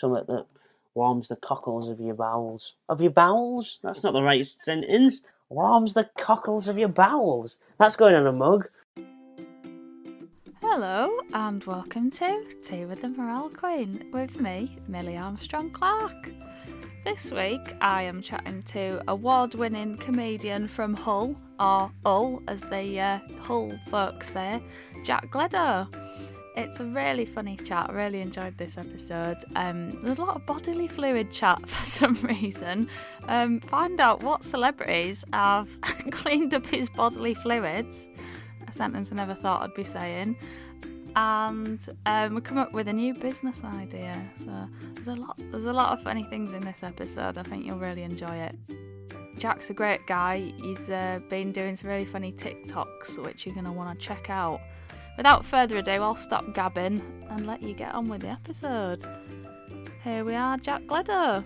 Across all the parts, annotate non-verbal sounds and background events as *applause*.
something that warms the cockles of your bowels. Of your bowels? That's not the right sentence. Warms the cockles of your bowels. That's going on a mug. Hello and welcome to Tea with the Morale Queen with me, Millie Armstrong Clark. This week I am chatting to award winning comedian from Hull, or Hull as the uh, Hull folks say, Jack Gleadow. It's a really funny chat. I really enjoyed this episode. Um, there's a lot of bodily fluid chat *laughs* for some reason. Um, find out what celebrities have *laughs* cleaned up his bodily fluids. A sentence I never thought I'd be saying. And um, we come up with a new business idea. So there's a lot. There's a lot of funny things in this episode. I think you'll really enjoy it. Jack's a great guy. He's uh, been doing some really funny TikToks, which you're gonna want to check out. Without further ado, I'll stop gabbing and let you get on with the episode. Here we are, Jack Gleadow.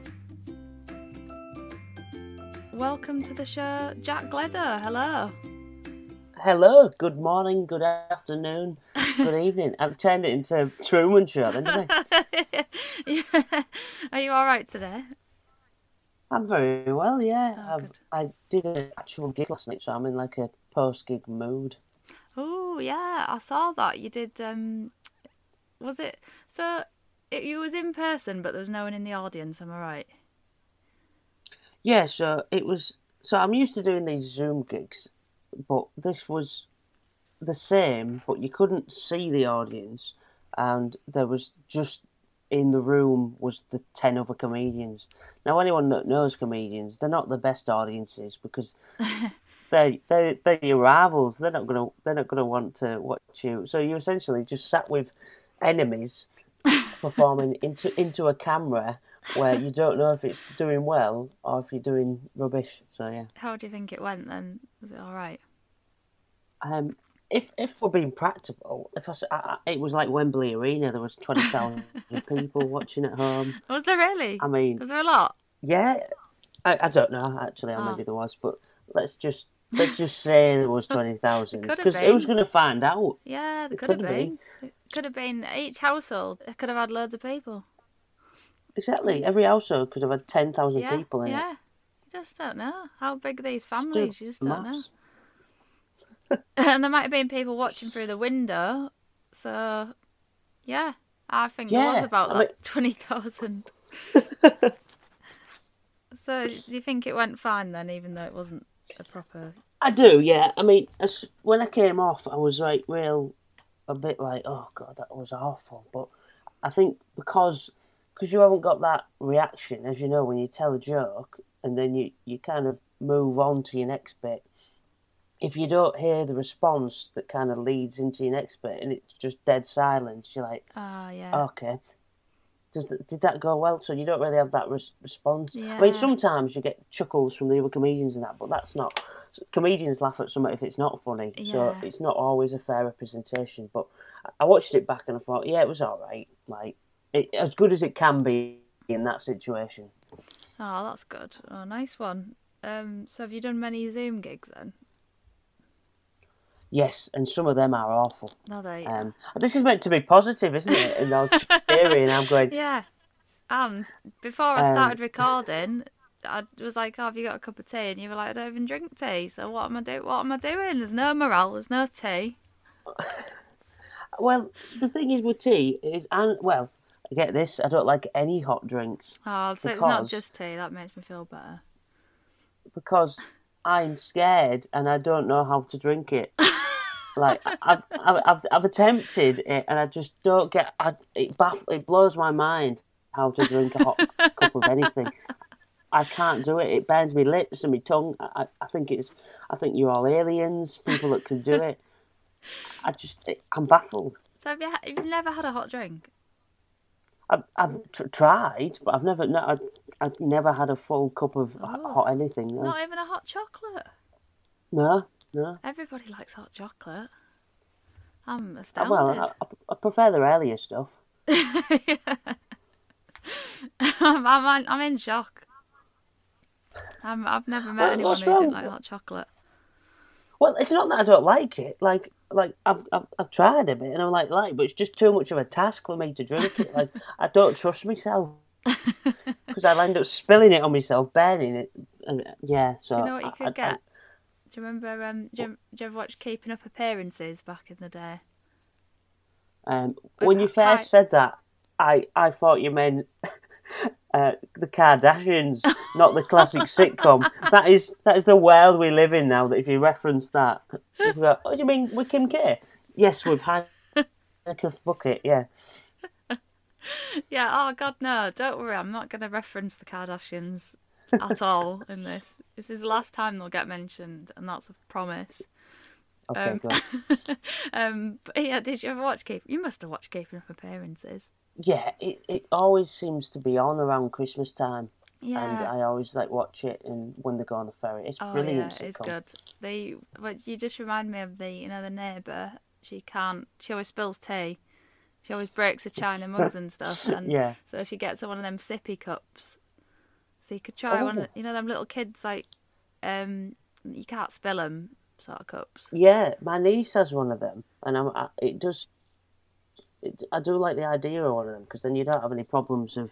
Welcome to the show, Jack Gleadow. Hello. Hello, good morning, good afternoon, good *laughs* evening. I've turned it into a Truman Show, didn't I? *laughs* yeah. Are you all right today? I'm very well, yeah. Oh, I've. I did an actual gig last night, so I'm in like a post gig mood. Oh yeah, I saw that you did. Um, was it so? It, you was in person, but there was no one in the audience. Am I right? Yeah, so it was. So I'm used to doing these Zoom gigs, but this was the same, but you couldn't see the audience, and there was just in the room was the ten other comedians. Now, anyone that knows comedians, they're not the best audiences because *laughs* they they they're your rivals. They're not gonna they're not gonna want to watch you. So you essentially just sat with enemies *laughs* performing into into a camera where you don't know if it's doing well or if you're doing rubbish. So yeah. How do you think it went then? Was it all right? Um, if if we're being practical, if I, I- it was like Wembley Arena, there was twenty thousand *laughs* people watching at home. Was there really? I mean, Was there a lot? yeah, I, I don't know actually, or Oh. maybe there was, but let's just let's just say it was *laughs* twenty thousand because who's going to find out? Yeah, there It could have could have been. It could have been each household. It could have had loads of people. Exactly, mm. every household could have had ten thousand Yeah, people in yeah. You just don't know how big these it. families. You just don't know. *laughs* And there might have been people watching through the window. So, yeah, I think there was about like mean- twenty thousand. *laughs* so, do you think it went fine then, even though it wasn't a proper? I do, yeah. I mean, as, when I came off, I was like real, a bit like, oh god, that was awful. But I think because because you haven't got that reaction, as you know, when you tell a joke, and then you you kind of move on to your next bit. If you don't hear the response that kind of leads into your next bit, and it's just dead silence, you're like, Ah, yeah. okay. Does did that go well? So you don't really have that res- response. I mean, sometimes you get chuckles from the other comedians and that, but that's not. Comedians laugh at something if it's not funny, so it's not always a fair representation. But I- I watched it back and I thought, yeah, it was all right. Like it, as good as it can be in that situation. Oh, that's good. Oh, nice one. Um, so have you done many Zoom gigs then? Yes, and some of them are awful. No, they. Um, this is meant to be positive, isn't it? And I'm cheering, and I'm going, Yeah. And before I Um, started recording, I was like, "Oh, have you got a cup of tea?" And you were like, "I don't even drink tea. So what am I do? What am I doing? There's no morale. There's no tea." well, the thing is with tea is, and well, I get this. I don't like any hot drinks. Oh, so it's not just tea. That makes me feel better. because I'm scared and I don't know how to drink it. *laughs* Like I've, I've, I've, I've attempted it and I just don't get. I, it baff, It blows my mind how to drink a hot cup of anything. I can't do it. It burns my lips and my tongue. I, I- think it's. I think you're all aliens. People that can do it. I just. I'm baffled. So have you? Ha- you've never had a hot drink? I've, I've tr- tried, but I've never. No, I've, I've never had a full cup of Oh. hot anything. No, Not even a hot chocolate. no. No. Everybody likes hot chocolate. I'm Uh, astounded. Well, I, I prefer the earlier stuff. *laughs* I'm, I'm, I'm in shock. I'm, I've never met Well, anyone who didn't like hot chocolate. Well, it's not that I don't like it. Like, like I've, I've, I've tried a bit, and I'm like, like, but it's just too much of a task for me to drink it. Like, *laughs* I don't trust myself. *laughs* because I'll end up spilling it on myself, burning it. And yeah, so Do you know what you I- could I- I- get? Do you remember? Um, do, you, do you ever watch Keeping Up Appearances back in the day? Um, when you first said that, I, I thought you meant *laughs* uh, the Kardashians, not the classic sitcom. *laughs* That is that is the world we live in now. That if you reference that, you go, "What do you mean with Kim K?" Yes, we've had like a bucket. Yeah, *laughs* Yeah. Oh God, no! Don't worry. I'm not going to reference the Kardashians at all in this. This is the last time they'll get mentioned, and that's a promise. okay, Um, *laughs* um, but yeah, did you ever watch Keep? You must have watched Keeping Up Appearances. Yeah, it it always seems to be on around Christmas time, Yeah. and I always like watch it. And when they go on the ferry, it's Oh brilliant. yeah, it's sitcom. good. They, but you just remind me of the, you know, the neighbour. She can't. She always spills tea. She always breaks the china mugs and stuff. *laughs* And Yeah. So she gets one of them sippy cups. So you could try one of, Oh. you know, them little kids like, um, you can't spill them sort of cups. Yeah, my niece has one of them, and I'm, I, it does. It, I do like the idea of one of them because then you don't have any problems of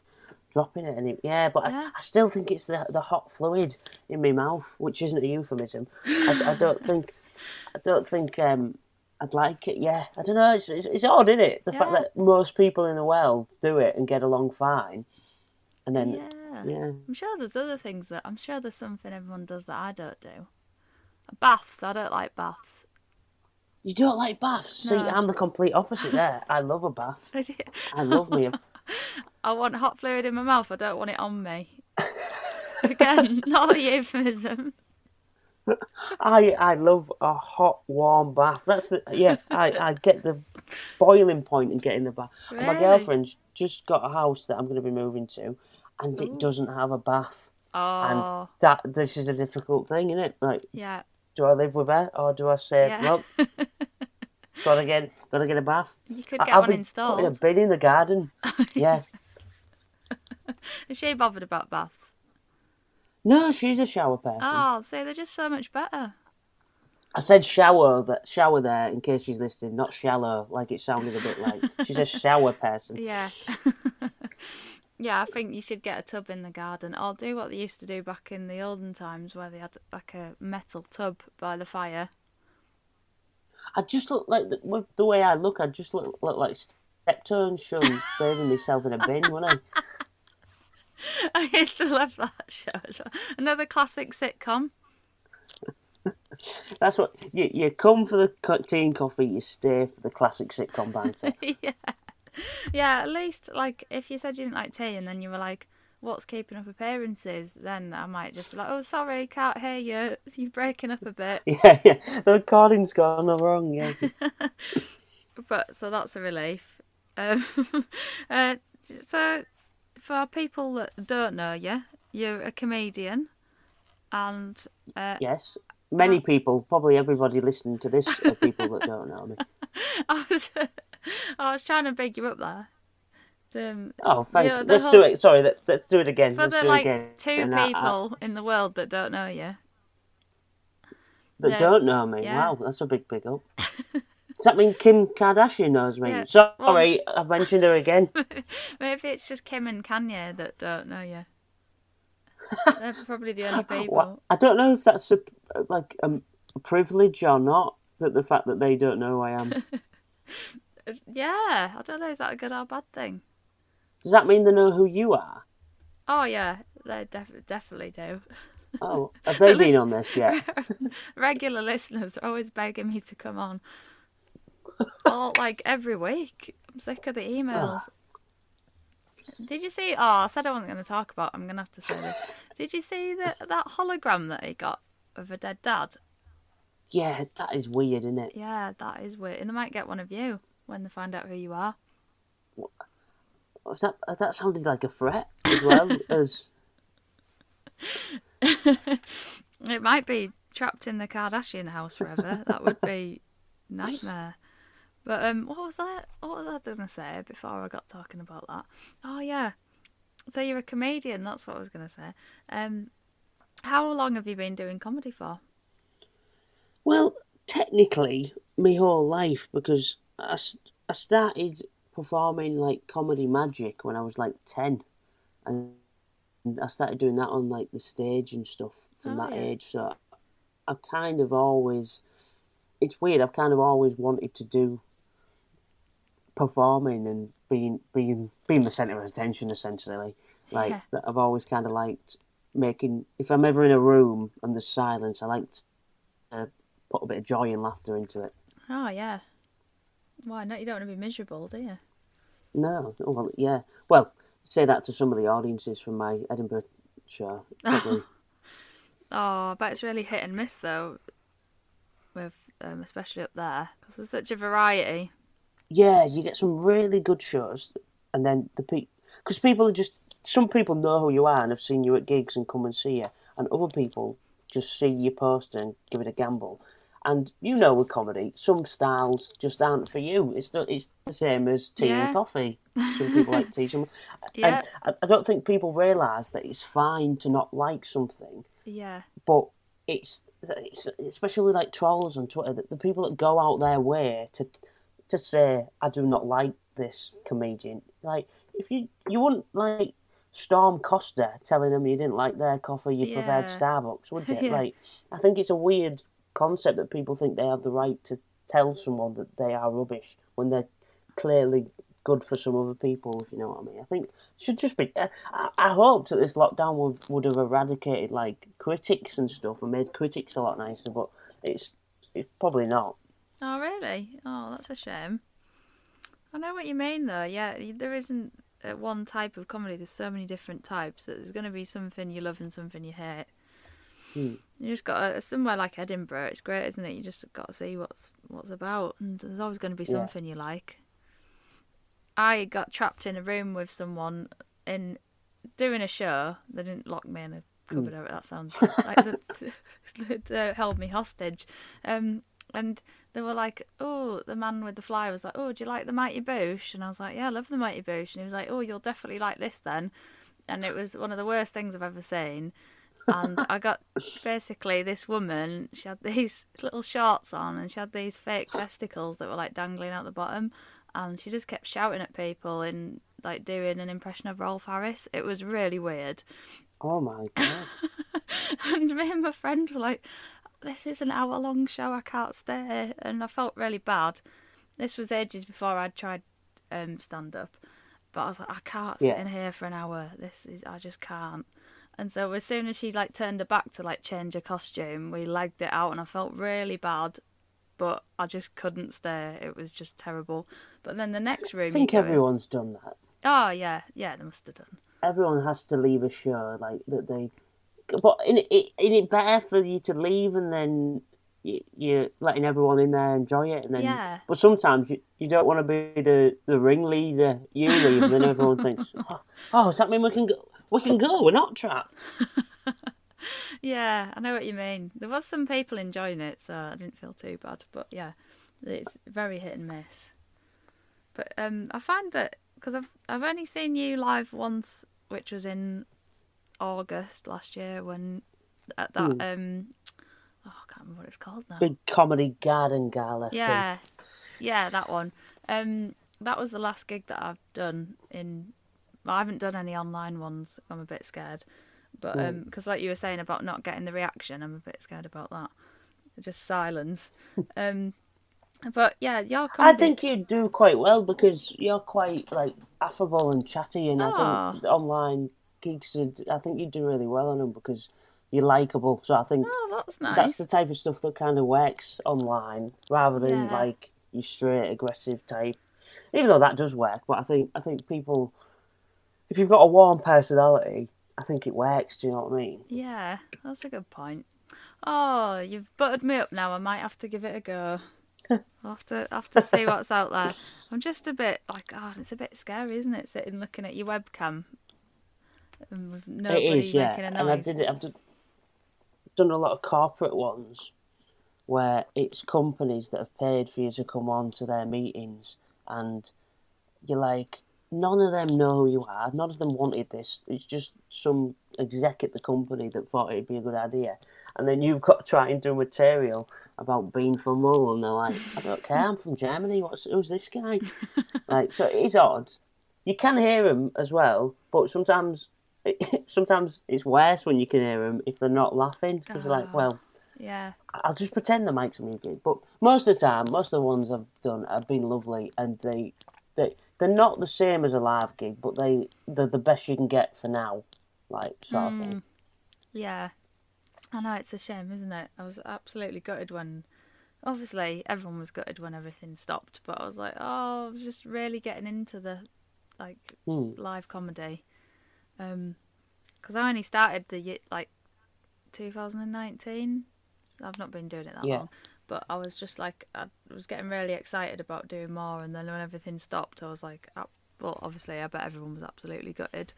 dropping it. Any, yeah, but Yeah. I, I still think it's the the hot fluid in my mouth, which isn't a euphemism. I, I don't *laughs* think. I don't think. Um, I'd like it. Yeah, I don't know. It's it's, it's odd, isn't it? The fact that most people in the world do it and get along fine, and then Yeah. Yeah, I'm sure there's other things that I'm sure there's something everyone does that I don't do. Baths. I don't like baths. you don't like baths. See, I'm the complete opposite there. I love a bath. *laughs* I love me. a- *laughs* I want hot fluid in my mouth. I don't want it on me. *laughs* Again, not a euphemism. I I love a hot warm bath. That's the yeah. I, I get the boiling point and get in the bath. And my girlfriend's just got a house that I'm going to be moving to, and it oh. doesn't have a bath. Oh. And Oh, that this is a difficult thing, isn't it? Like, yeah, do I live with her or do I say, yeah. well, *laughs* gotta get gotta get a bath? you could I- get I'll one be installed. bin in the garden. *laughs* Yeah. Is she bothered about baths? No, she's a shower person. Oh, see, they're just so much better. I said shower that shower there in case she's listening, not shallow, like it sounded a bit like. She's a *laughs* shower person. Yeah. Yeah, I think you should get a tub in the garden or do what they used to do back in the olden times where they had like a metal tub by the fire. I just look like the, with the way I look. I just look, look like Steptoe and Son *laughs* bathing myself in a bin, wouldn't I? *laughs* I used to love that show as well. Another classic sitcom. *laughs* That's what you you come for the and coffee. You stay for the classic sitcom banter. yeah. *laughs* Yeah, at least like if you said you didn't like tea and then you were like, What's keeping up appearances? Then I might just be like, Oh sorry, can't hear you. *laughs* You're breaking up a bit. *laughs* yeah, yeah. The recording's gone wrong. Yeah. But so that's a relief. Um, uh, so for people that don't know you, you're a comedian and uh, Yes. Many people, probably everybody listening to this, are people that don't know me. I was I was trying to big you up there. Um, Oh, thank you. Let's whole- do it. Sorry, let's, let's do it again. for let's the like two And I- I- people in the world that don't know you. that don't know me. Yeah. Wow, that's a big big up. *laughs* Does that mean Kim Kardashian knows me? Yeah, Sorry, I've mentioned her again. *laughs* Maybe it's just Kim and Kanye that don't know you. *laughs* They're probably the only people. Well, I don't know if that's a, like um, a privilege or not. That the fact that they don't know who I am. Yeah, I don't know. Is that a good or a bad thing? Does that mean they know who you are? Oh yeah, they def- definitely do. Oh, have *laughs* they been on this yet? *laughs* Regular listeners are always begging me to come on. All like every week. I'm sick of the emails. Ah. Did you see? Oh, I said I wasn't going to talk about. It. I'm going to have to say this. Did you see that *laughs* that hologram that he got of a dead dad? Yeah, that is weird, isn't it? Yeah, that is weird. And they might get one of you when they find out who you are. Was that that sounded like a threat as well *laughs* as It might be trapped in the Kardashian house forever. that would be *laughs* nightmare. But um, what was that? What was I going to say before I got talking about that? Oh yeah. So you're a comedian. That's what I was going to say. Um, how long have you been doing comedy for? Well, technically, my whole life because I, I started performing like comedy magic when I was like 10. and I started doing that on like the stage and stuff from Oh, that yeah. age. So I've kind of always, it's weird. I've kind of always wanted to do performing and being being being the center of attention essentially. *laughs* Like Yeah. that I've always kind of liked making. If I'm ever in a room and there's silence, I like to put a bit of joy and laughter into it. Oh yeah. Why not? You don't want to be miserable, do you? No, oh, well, yeah. Well, say that to some of the audiences from my Edinburgh show. Oh, I bet it's really hit and miss though, with um, especially up there because there's such a variety. yeah, you get some really good shows, and then the people, because people are just some people know who you are and have seen you at gigs and come and see you, and other people just see your poster and give it a gamble. And you know, with comedy, some styles just aren't for you. It's the, it's the same as tea Yeah. and coffee. Some people like tea. Some, *laughs* Yeah, and I, I don't think people realise that it's fine to not like something. yeah, but it's, it's especially with like trolls on Twitter, the, the people that go out their way to to say I do not like this comedian. Like if you you wouldn't like Storm Costa telling them you didn't like their coffee, you preferred Yeah. Starbucks, would *laughs* you? Yeah. Like I think it's a weird concept that people think they have the right to tell someone that they are rubbish when they're clearly good for some other people. If you know what I mean. I think should just be. I, I hoped that this lockdown would would have eradicated like critics and stuff and made critics a lot nicer, but it's it's probably not. Oh, really? Oh, that's a shame. I know what you mean, though. Yeah, there isn't uh, one type of comedy. There's so many different types that there's going to be something you love and something you hate. Hmm. You just got to, somewhere like Edinburgh. It's great, isn't it? You just got to see what's what's about, and there's always going to be Yeah. something you like. I got trapped in a room with someone in doing a show. They didn't lock me in a cupboard. That sounds like *laughs* the, they held me hostage. Um, and they were like, "Oh, the man with the fly was like, oh, do you like the Mighty Boosh?" And I was like, "Yeah, I love the Mighty Boosh." And he was like, "Oh, you'll definitely like this then." And it was one of the worst things I've ever seen. And I got basically this woman. She had these little shorts on, and she had these fake testicles that were like dangling out the bottom. And she just kept shouting at people and like doing an impression of Rolf Harris. It was really weird. Oh my god! *laughs* and me and my friend were like, "This is an hour-long show. I can't stay," and I felt really bad. This was ages before I'd tried um, stand-up, but I was like, "I can't sit Yeah. in here for an hour. This is I just can't." And so as soon as she like turned her back to like change her costume, we legged it out, and I felt really bad. But I just couldn't stay. It was just terrible. But then the next room, I think go in- everyone's done that. Oh yeah, yeah, they must have done. Everyone has to leave a show like that. They, but in it, in it better for you to leave and then you, you're letting everyone in there enjoy it, and then. Yeah. But sometimes you, you don't want to be the, the ringleader. You leave, and then everyone thinks, *laughs* oh, oh, does that mean we can go? We can go. We're not trapped. *laughs* Yeah, I know what you mean. There was some people enjoying it, so I didn't feel too bad. But yeah, it's very hit and miss. But um, I find that because I've I've only seen you live once, which was in August last year when at that um, oh, I can't remember what it's called now. Big comedy garden gala. thing. Yeah, yeah, that one. Um, that was the last gig that I've done in. I haven't done any online ones. I'm a bit scared, but um, because like you were saying about not getting the reaction, I'm a bit scared about that. Just silence. *laughs* um, but yeah, your I think you do quite well because you're quite like affable and chatty, and I think online gigs. I think you do really well on them because you're likable. So I think Oh, that's nice. that's the type of stuff that kind of works online rather than Yeah. like your straight aggressive type. Even though that does work, but I think I think people, if you've got a warm personality, I think it works. Do you know what I mean? Yeah, that's a good point. Oh, you've buttered me up now. I might have to give it a go. *laughs* I'll have to have to see what's out there. I'm just a bit like, God, it's a bit scary, isn't it? Sitting looking at your webcam and with nobody it is, yeah. making a And I did it. I've done, done a lot of corporate ones where it's companies that have paid for you to come on to their meetings, and you're like, none of them know who you are. None of them wanted this. It's just some exec at the company that thought it'd be a good idea. And then you've got to try and do material about being from Hull, and they're like, I don't care, I'm from Germany. What's who's this guy? *laughs* like, so it is odd. you can hear them as well, but sometimes *laughs* sometimes it's worse when you can hear them if they're not laughing because you're like, Ah. well, Yeah. I'll just pretend the mic's muted. But most of the time, most of the ones I've done have been lovely, and they they they're not the same as a live gig, but they they're the best you can get for now, like sort of thing. Mm. Yeah. I know it's a shame, isn't it? I was absolutely gutted when obviously everyone was gutted when everything stopped, but I was like, oh, I was just really getting into the like Hmm. live comedy. Um 'cause I only started the ye- like 2019. I've not been doing it that Yeah. long. But I was just like I was getting really excited about doing more and then when everything stopped I was like ah, well obviously I bet everyone was absolutely gutted.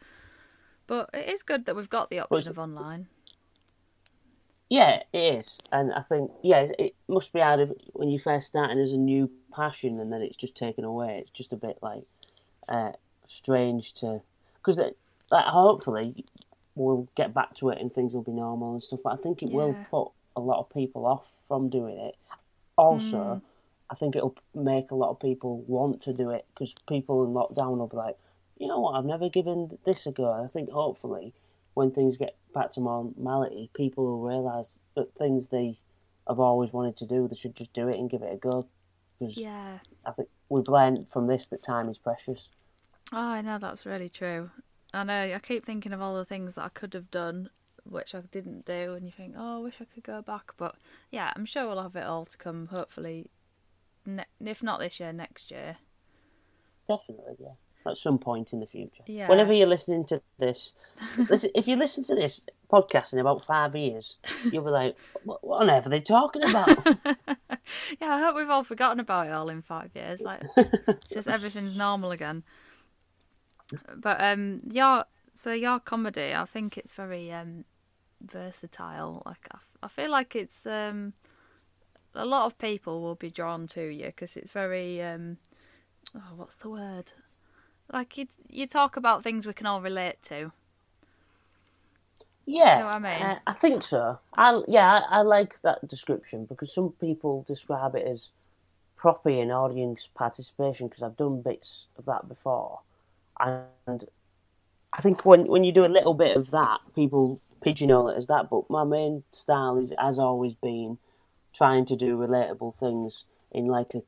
But it is good that we've got the option of online. Yeah, it is, and I think yeah, it- must be hard if, when you first starting as a new passion, and then it's just taken away. It's just a bit like uh, strange to because like, hopefully we'll get back to it and things will be normal and stuff. But I think it will put a lot of people off from doing it. Also, Mm. I think it'll make a lot of people want to do it because people in lockdown will be like, you know what, I've never given this a go. I think hopefully when things get back to normality, people will realise that things they have always wanted to do, they should just do it and give it a go. Because Yeah. I think we've learned from this that time is precious. Oh, I know that's really true. I know. I keep thinking of all the things that I could have done, which I didn't do, and you think, oh, I wish I could go back. But yeah, I'm sure we'll have it all to come. Hopefully, ne- if not this year, next year. Definitely, yeah. At some point in the future. Yeah. Whenever you're listening to this, *laughs* listen, if you listen to this podcast in about five years, you'll be like, what, what on earth are they talking about? *laughs* yeah, I hope we've all forgotten about it all in five years. Like, it's just everything's normal again. But um, your so your comedy, I think it's very um versatile. Like, I feel like it's um a lot of people will be drawn to you because it's very um oh what's the word like you you talk about things we can all relate to Yeah, know what I mean? uh, I think so. I yeah, I, I like that description because some people describe it as proppy and audience participation because I've done bits of that before, and I think when when you do a little bit of that, people pigeonhole it as that. But my main style is has always been trying to do relatable things in like a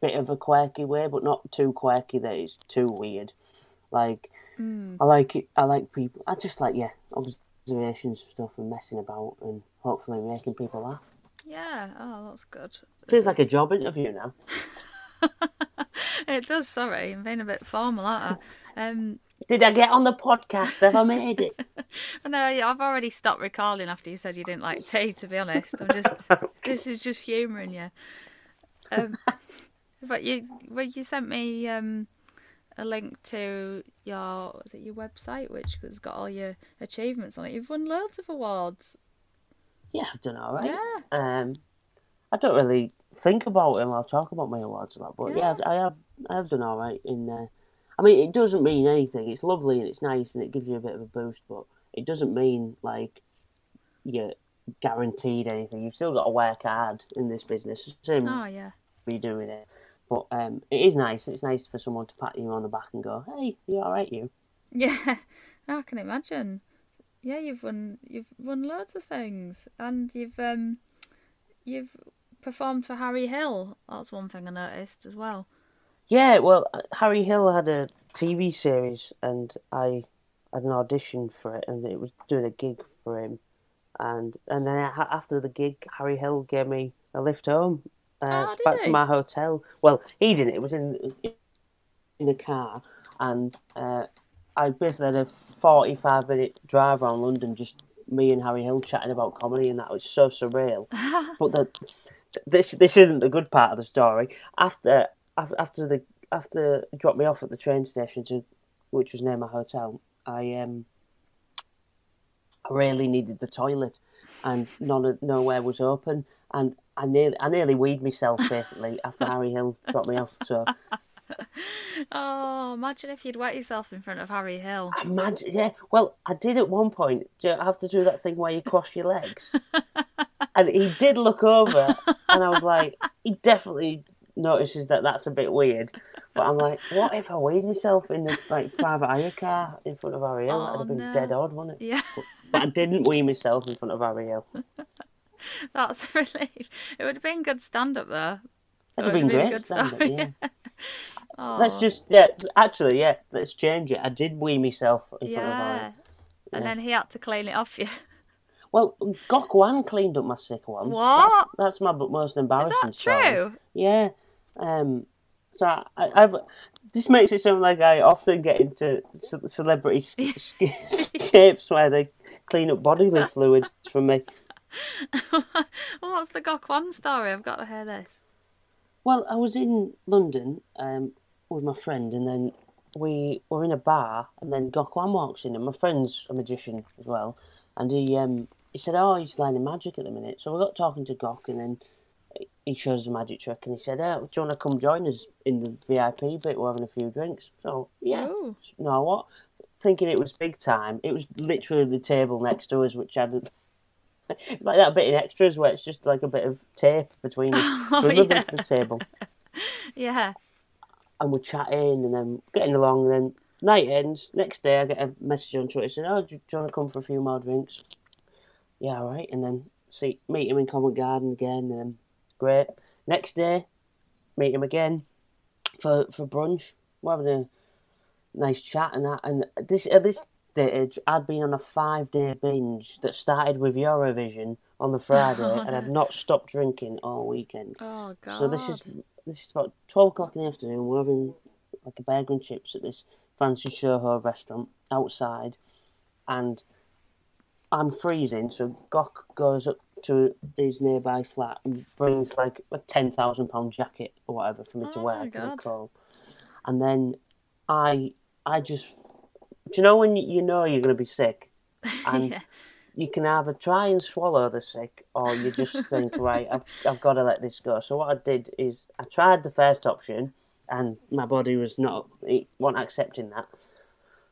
bit of a quirky way, but not too quirky that it's too weird. Like mm. I like it. I like people. I just like yeah, observations and stuff and messing about and hopefully making people laugh. yeah oh that's good Feels like a job interview now. *laughs* it does sorry i'm being a bit formal aren't i *laughs* um Did I get on the podcast? Have I made it? *laughs* no yeah, i've already stopped recalling after you said you didn't like tea to be honest i'm just *laughs* this is just humouring you um *laughs* but you well you sent me um a link to your was it your website which has got all your achievements on it you've won loads of awards Yeah, I've done all right. yeah Um, I don't really think about them. I'll talk about my awards a lot, but yeah, I have. I have done all right in there. I mean, it doesn't mean anything. It's lovely and it's nice and it gives you a bit of a boost, but it doesn't mean like you're guaranteed anything. You've still got to work hard in this business. Same oh yeah be doing it. But um, it is nice. It's nice for someone to pat you on the back and go, "Hey, you all right, you?" Yeah, *laughs* I can imagine. Yeah, you've won you've won loads of things, and you've um you've performed for Harry Hill. That's one thing I noticed as well. Yeah. Well, uh, Harry Hill had a TV series, and I had an audition for it, and it was doing a gig for him. And and then after the gig, Harry Hill gave me a lift home, uh, Oh, back he? to my hotel. Well, he didn't. It was in in a car, and uh, I basically had a forty-five minute drive around London, just me and Harry Hill chatting about comedy, and that was so surreal. *laughs* but the, this this isn't the good part of the story. After af- after the after he dropped me off at the train station to, which was near my hotel, I um I really needed the toilet, and none of, nowhere was open, and I nearly I nearly weed myself basically *laughs* after Harry Hill dropped me off. So oh, imagine if you'd wet yourself in front of Harry Hill. imagine, yeah. Well, I did at one point. Do you have to do that thing where you cross your legs? *laughs* and he did look over, and I was like, he definitely notices that that's a bit weird. But I'm like, what if I weighed myself in this like private hire car in front of Harry Hill? Oh, That'd have been no. dead odd, wouldn't it? Yeah, But I didn't weigh myself in front of Harry Hill. *laughs* that's a relief. It would have been good stand up though. That'd have been been great. good stand-up, story, yeah. *laughs* Oh, Let's just yeah. Actually, yeah. Let's change it. I did wee myself in front of yeah. Harry Hill. And then he had to clean it off you. *laughs* Well, Gok Wan cleaned up my sick one. What? That's, that's my most Is embarrassing. that story. true? Yeah. Um. So I, I've. This makes it sound like I often get into celebrity sk- *laughs* sk- scapes where they clean up bodily fluids from me. *laughs* what's the Gok Wan story? I've got to hear this. Well, I was in London um, with my friend, and then we were in a bar, and then Gok Wan walks in, and my friend's a magician as well, and he um, he said, "Oh, he's learning magic at the minute." So we got talking to Gok, and then he shows the magic trick, and he said, "Oh, do you want to come join us in the VIP bit? We're having a few drinks." So yeah, Ooh. you know what? Thinking it was big time, it was literally the table next to us, which had. It's *laughs* like that bit in extras where it's just like a bit of tape between us. *laughs* Oh, Do you remember yeah. the table? *laughs* Yeah. and we're chatting and then getting along. And then night ends. Next day, I get a message on Twitter saying, "Oh, do you, do you want to come for a few more drinks?" Yeah, all right. And then see meet him in Covent Garden again. And great. Next day, meet him again for for brunch. We're having a nice chat and that. And this at this stage, I'd been on a five day binge that started with Eurovision on the Friday, and no. not *laughs* stopped drinking all weekend. Oh God. So this is this is about twelve o'clock in the afternoon. We're having like a burger and chips at this fancy Soho restaurant outside, and I'm freezing. So Gok goes up to his nearby flat and brings like a ten thousand pound jacket or whatever for me to Oh wear my for the God. And then I I just do you know when you, know you're going to be sick *laughs* and yeah. you can either try and swallow the sick or you just think, *laughs* right, I've, I've got to let this go. So what I did is I tried the first option and my body was not, it wasn't accepting that.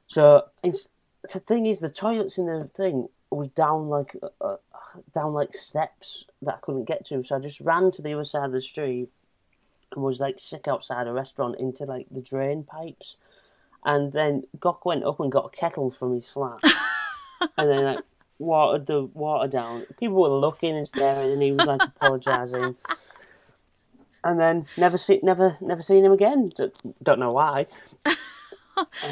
So it's, the thing is, the toilets in the thing was down like, uh, uh, down like steps that I couldn't get to. So I just ran to the other side of the street and was like sick outside a restaurant into like the drain pipes. And then Gok went up and got a kettle from his flat *laughs* and then like watered the water down. People were looking and staring, and he was like apologising. And then never see, never, never seen him again. Don't know why. *laughs* Do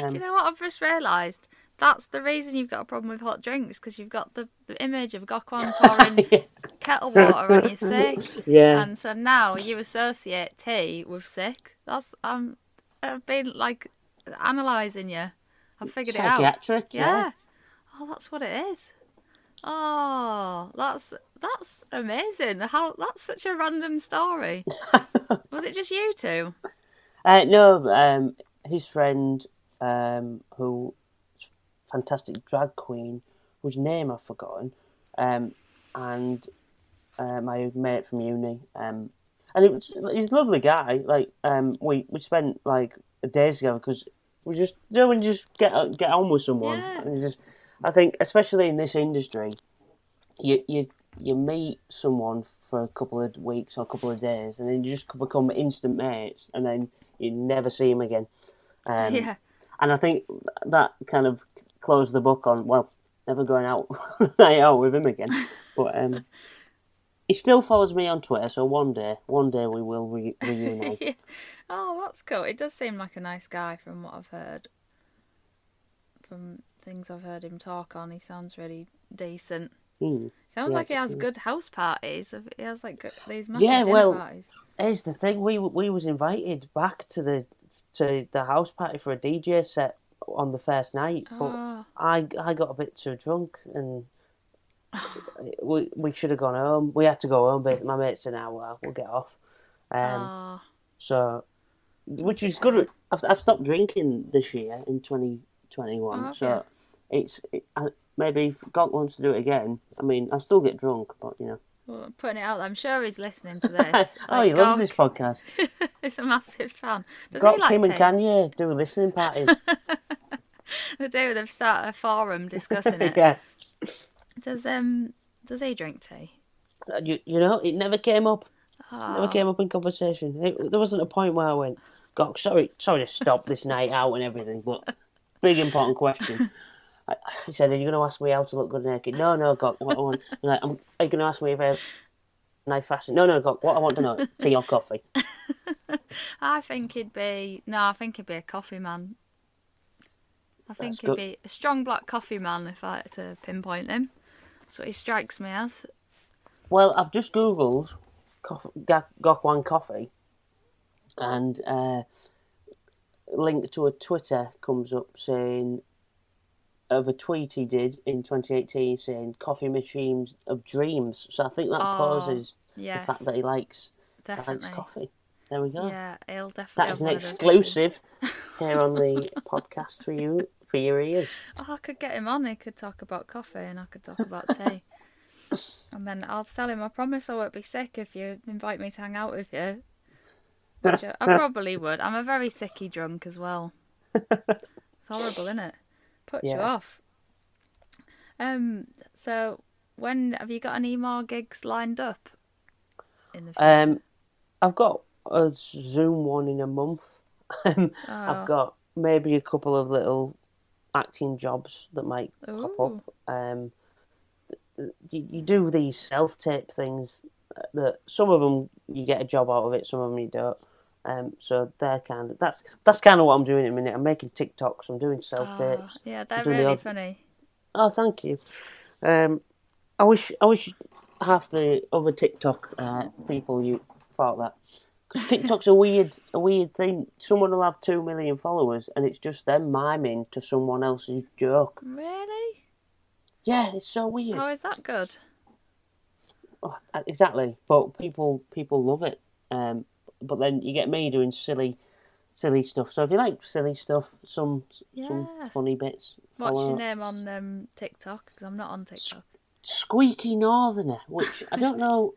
Um, you know what I've just realised? That's the reason you've got a problem with hot drinks because you've got the, the image of Gok Wan *laughs* pouring kettle water on you sick, yeah, and so now you associate tea with sick. That's um, I've been like analysing you. I've figured it out. psychiatric. Yeah. Yeah. Oh, that's what it is. Oh, that's that's amazing. How that's such a random story. *laughs* Was it just you two? Uh, no, um, his friend, um, who fantastic drag queen, whose name I've forgotten, um, and uh, my mate from uni, um, and it was he's a lovely guy. Like, um, we we spent like days together because we just you know when you just get get on with someone, Yeah. and just I think especially in this industry, you you you meet someone for a couple of weeks or a couple of days, and then you just become instant mates, and then you never see him again. Um, *laughs* yeah. and I think that kind of closed the book on well, never going out *laughs* night out with him again. *laughs* But um, he still follows me on Twitter, so one day, one day we will re- *laughs* reunite. Oh, that's cool. It does seem like a nice guy from what I've heard. From things I've heard him talk on, he sounds really decent. Hmm. Sounds Yeah, like he has good house parties. He has like good- these massive Yeah, dinner well, parties. Here's the thing: we we was invited back to the to the house party for a DJ set on the first night, but Oh, I I got a bit too drunk and. *laughs* We we should have gone home. We had to go home, but my mate said, "Now well, we'll get off." Um, oh, So, which is good. I've, I've stopped drinking this year in 2021. Oh, ah, so it's it, I, maybe if Gok wants to do it again. I mean, I still get drunk, but you know. Well, I'm putting it out. I'm sure he's listening to *laughs* this. oh, Like, he loves Gok- this podcast. *laughs* He's a massive fan. Does Got he like Kim and? Kanye do a listening parties. *laughs* The day they've started a forum discussing it. yeah. Does um does he drink tea? You, you know, it never came up. Oh, Never came up in conversation. It, there wasn't a point where I went, God, sorry, sorry to stop this night out and everything, but big important question. I, he said, "Are you going to ask me how to look good naked?" No, no, God. What I want, *laughs* I'm like, I'm, are you going to ask me if I have night fashion? No, no, God. What I want to know: tea or coffee? *laughs* I think he'd be no. I think he'd be a coffee man. I think That's he'd good. be a strong black coffee man if I had to pinpoint him. That's what he strikes me as. Well, I've just googled coffee, Gok Wan coffee, and uh, link to a Twitter comes up saying of a tweet he did in 2018 saying coffee machines of dreams. So I think that Oh, poses Yes, the fact that he likes definitely. likes coffee. There we go. Yeah, he'll definitely. that have an one of those machines. exclusive here on the *laughs* podcast for you for your ears. Oh, I could get him on. He could talk about coffee, and I could talk about tea. *laughs* and then I'll tell him. I promise I won't be sick if you invite me to hang out with you. Which I, I probably would. I'm a very sicky drunk as well. It's horrible, isn't it? Puts you off. Um. So, when have you got any more gigs lined up? In the future? Um, I've got a Zoom one in a month. *laughs* Um, Oh. I've got maybe a couple of little acting jobs that might pop up. Um, you, you do these self tape things that some of them you get a job out of it, some of them you don't. Um, so they're kind of that's that's kind of what I'm doing at the minute. I'm making TikToks. I'm doing self Oh, tapes. yeah, they're doing the really odd- funny. Oh, thank you. Um, I wish I wish half the other TikTok uh, people you thought that because TikTok's a weird a weird thing. Someone will have two million followers and it's just them miming to someone else's joke. Really? Yeah, it's so weird. Oh, is that good? Oh, exactly, but people people love it. Um, but then you get me doing silly silly stuff. So if you like silly stuff, some some Yeah. funny bits. What's your name on um, TikTok? Because I'm not on TikTok. Squeaky Northerner, which I don't know.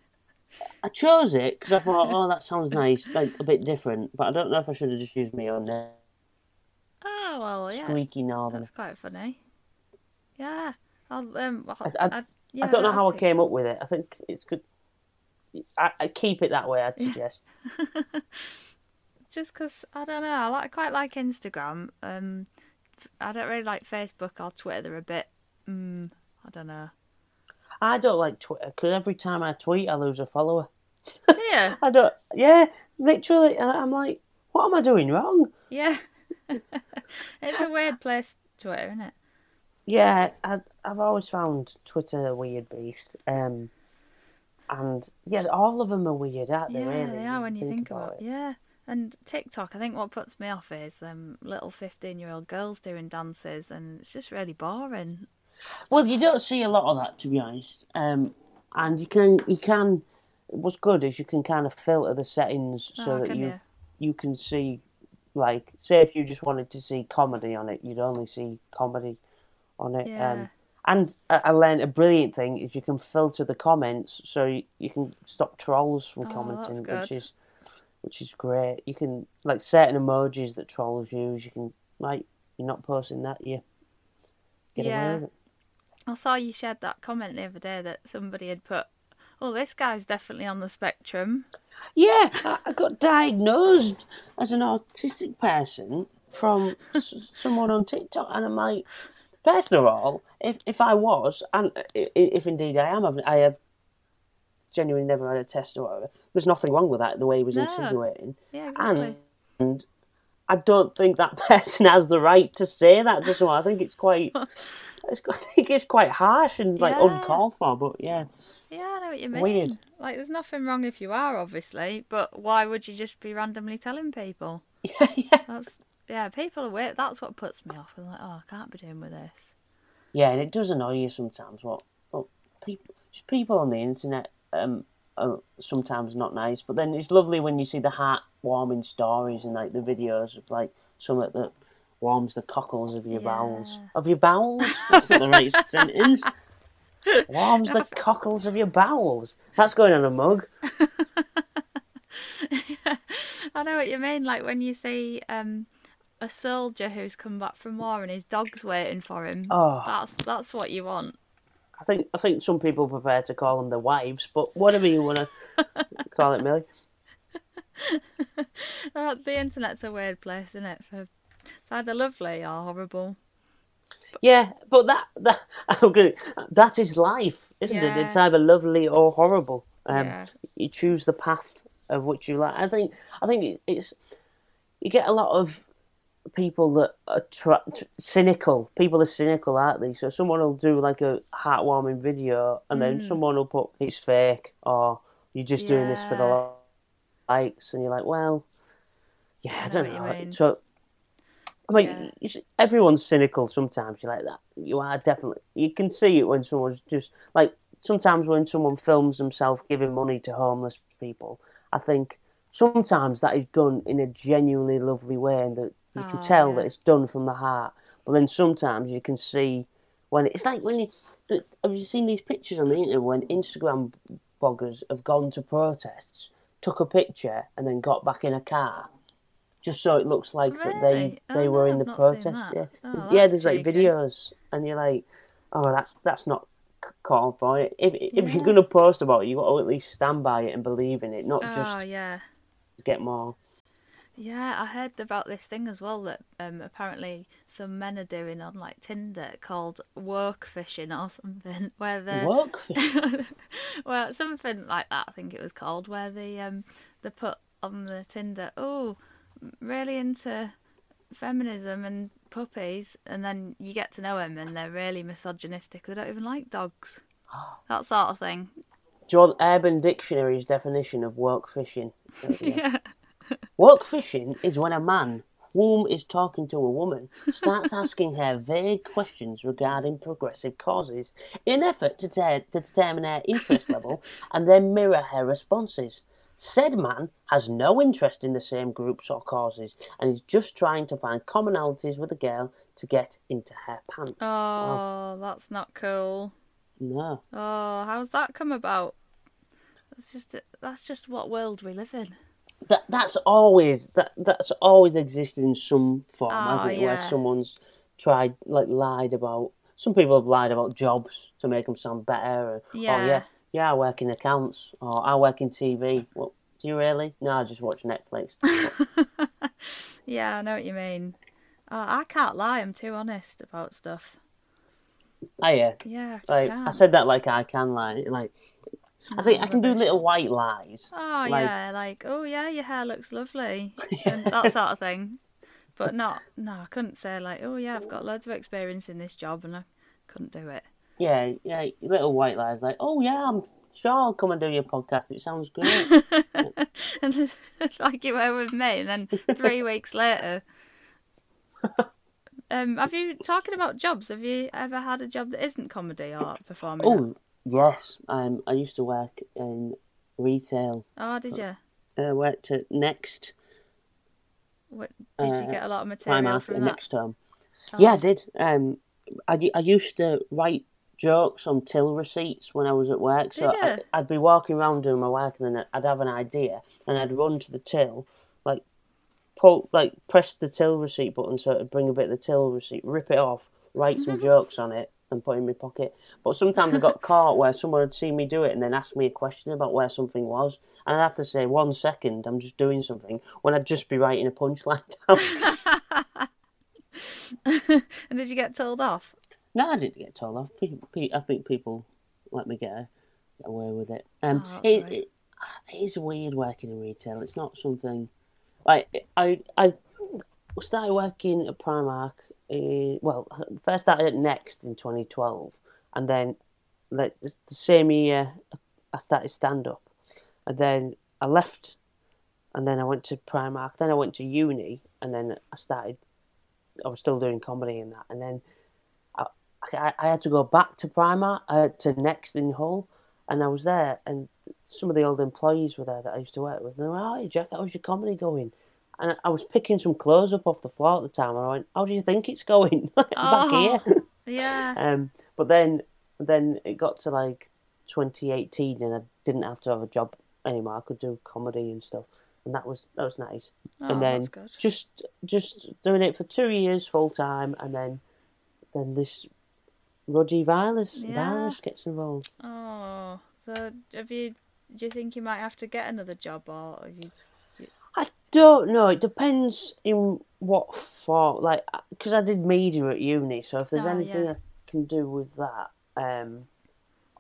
I chose it because I thought, oh, that sounds nice, like a bit different. But I don't know if I should have just used me own name, Oh well, yeah, Squeaky Northerner. that's quite funny. Yeah, I'll um. I'll, I- I, yeah, I don't know have how I came up with it. I think it's good. I, I keep it that way. I'd suggest. *laughs* Just because I don't know, I like quite like Instagram. Um, I don't really like Facebook or Twitter. A bit. Mm, I don't know. I don't like Twitter because every time I tweet, I lose a follower. Yeah, *laughs* I don't. Yeah, literally. I'm like, what am I doing wrong? yeah. *laughs* it's a weird place, Twitter, isn't it? Yeah, I, I've always found Twitter a weird beast. Um, and yeah, all of them are weird, aren't they? Yeah, really, they are when you think about it. Yeah. And TikTok, I think what puts me off is um, little 15 year old girls doing dances, and it's just really boring. Well, you don't see a lot of that, to be honest. Um, and you can, you can. What's good is you can kind of filter the settings so oh, that you you? you can see, like, say if you just wanted to see comedy on it, you'd only see comedy on it. Yeah. Um, and I, learned a brilliant thing is you can filter the comments so you, you can stop trolls from Oh, commenting, which is which is great. You can like certain emojis that trolls use. You can like you're not posting that, you get Yeah. away with it. I saw you shared that comment the other day that somebody had put, oh, this guy's definitely on the spectrum. Yeah, I, got diagnosed as an autistic person from s- someone on TikTok, and I'm like, first of all, if if I was, and if indeed I am, I've, I have genuinely never had a test or whatever. There's nothing wrong with that. The way he was No. insinuating, Yeah, exactly. and I don't think that *laughs* person has the right to say that to someone. I think it's quite. *laughs* It's, I think it's quite harsh and like Yeah. uncalled for, but yeah, Yeah, I know what you mean. Weird. Like, there's nothing wrong if you are, obviously, but why would you just be randomly telling people? *laughs* yeah, yeah. That's yeah, people are weird. That's what puts me off. I'm like, oh, I can't be doing with this. Yeah, and it does annoy you sometimes. What, what people, people on the internet, um, are sometimes not nice. But then it's lovely when you see the heartwarming stories and like the videos of like something that warms the cockles of your bowels. Of your bowels? That's not the right *laughs* sentence. Warms the *laughs* cockles of your bowels. That's going on a mug. *laughs* I know what you mean. Like when you see um, a soldier who's come back from war and his dog's waiting for him. Oh, That's that's what you want. I think I think some people prefer to call them their wives, but whatever you want to *laughs* call it, Millie. *laughs* The internet's a weird place, isn't it? For it's either lovely or horrible. Yeah, but that that *laughs* okay, that is life, isn't it? It's either lovely or horrible. Um, Yeah. You choose the path of which you like. I think I think it's you get a lot of people that are tra- cynical. People are cynical, aren't they? So someone will do like a heartwarming video, and then Mm. someone will put it's fake or you're just doing this for the likes, and you're like, well, yeah, I, I don't you know. mean. So. I mean, Yeah. everyone's cynical sometimes. You're like that. You are definitely. You can see it when someone's just like sometimes when someone films themselves giving money to homeless people. I think sometimes that is done in a genuinely lovely way, and that you can Oh, tell yeah. that it's done from the heart. But then sometimes you can see when it's like when you have you seen these pictures on the internet when Instagram bloggers have gone to protests, took a picture, and then got back in a car. Just so it looks like that they oh, they Oh, were no, in the I've not seen protest. Yeah, Oh, There's- yeah. There's like cheeky. videos, and you're like, oh, that's that's not c- called for it. If if Yeah. you're gonna post about it, you got to at least stand by it and believe in it, not Oh just yeah. get more. Yeah, I heard about this thing as well that um, apparently some men are doing on like Tinder called woke fishing or something, *laughs* where they Work. *laughs* well something like that I think it was called, where they um they put on the Tinder, oh, really into feminism and puppies, and then you get to know them and they're really misogynistic. They don't even like dogs, *gasps* that sort of thing. Want Urban Dictionary's definition of woke fishing? *laughs* Yeah. Woke fishing is when a man, whom is talking to a woman, starts asking her vague questions regarding progressive causes in an effort to, te- to determine her interest level and then mirror her responses. Said man has no interest in the same groups or causes and is just trying to find commonalities with a girl to get into her pants. Oh, that's not cool. No. Oh, how's that come about? That's just that's just what world we live in. That that's always that that's always existed in some form, Oh, hasn't it? yeah. Where someone's tried like lied about. Some people have lied about jobs to make them sound better. Or, oh, Yeah. Oh yeah, yeah, I work in accounts, or I work in TV. Well, do you really? No, I just watch Netflix. *laughs* Yeah, I know what you mean. Oh, I can't lie. I'm too honest about stuff. oh yeah, Yeah, I like can't. I said that like I can lie. Like I think I can do little white lies. Oh like- yeah, like oh yeah, your hair looks lovely, and that *laughs* sort of thing. But not no, I couldn't say like oh yeah, I've got loads of experience in this job, and I couldn't do it. Yeah, yeah, little white lies like, oh yeah, I'm sure I'll come and do your podcast. It sounds *laughs* great. and *laughs* like you were with me, and then three weeks later. Um, have you talking about jobs? Have you ever had a job that isn't comedy or performing? oh yes, um, I used to work in retail. oh, did you? I worked at Next What, did you Uh, get a lot of material from that? Next Home. Oh. Yeah, I did. Um, I, I used to write jokes on till receipts when I was at work. So I, you? I'd be walking around doing my work, and then I'd have an idea, and I'd run to the till, like pull, like press the till receipt button so it'd bring a bit of the till receipt, rip it off, write some *laughs* jokes on it, and put it in my pocket. But sometimes I got *laughs* caught where someone had seen me do it and then asked me a question about where something was, and I'd have to say one second, I'm just doing something, when I'd just be writing a punchline *laughs* down. *laughs* and did you get told off? No, I didn't get told off. I think people let me get, get away with it. Um, Oh, it, right. it, it is weird working in retail. It's not something like I I started working at Primark. Uh, well, first started at Next in 2012, and then like the same year I started stand up, and then I left, and then I went to Primark. Then I went to uni, and then I started. I was still doing comedy and that, and then I, I, I had to go back to Primark, uh, to Next in Hull, and I was there, and some of the old employees were there that I used to work with. And they were, "Oh, Jack, how's your comedy going?" And I- was picking some clothes up off the floor at the time, and I went, "How do you think it's going *laughs* back Oh. here?" Yeah. Um, but then, then it got to like 2018, and I didn't have to have a job anymore. I could do comedy and stuff, and that was that was nice. Oh, and then that's good. just just doing it for two years full time, and then then this Roddy virus Yeah. virus gets involved. Oh, so have you? Do you think you might have to get another job, or have you? Don't know. It depends in what form. Like, because I did media at uni, so if there's Oh, anything yeah. I can do with that, um,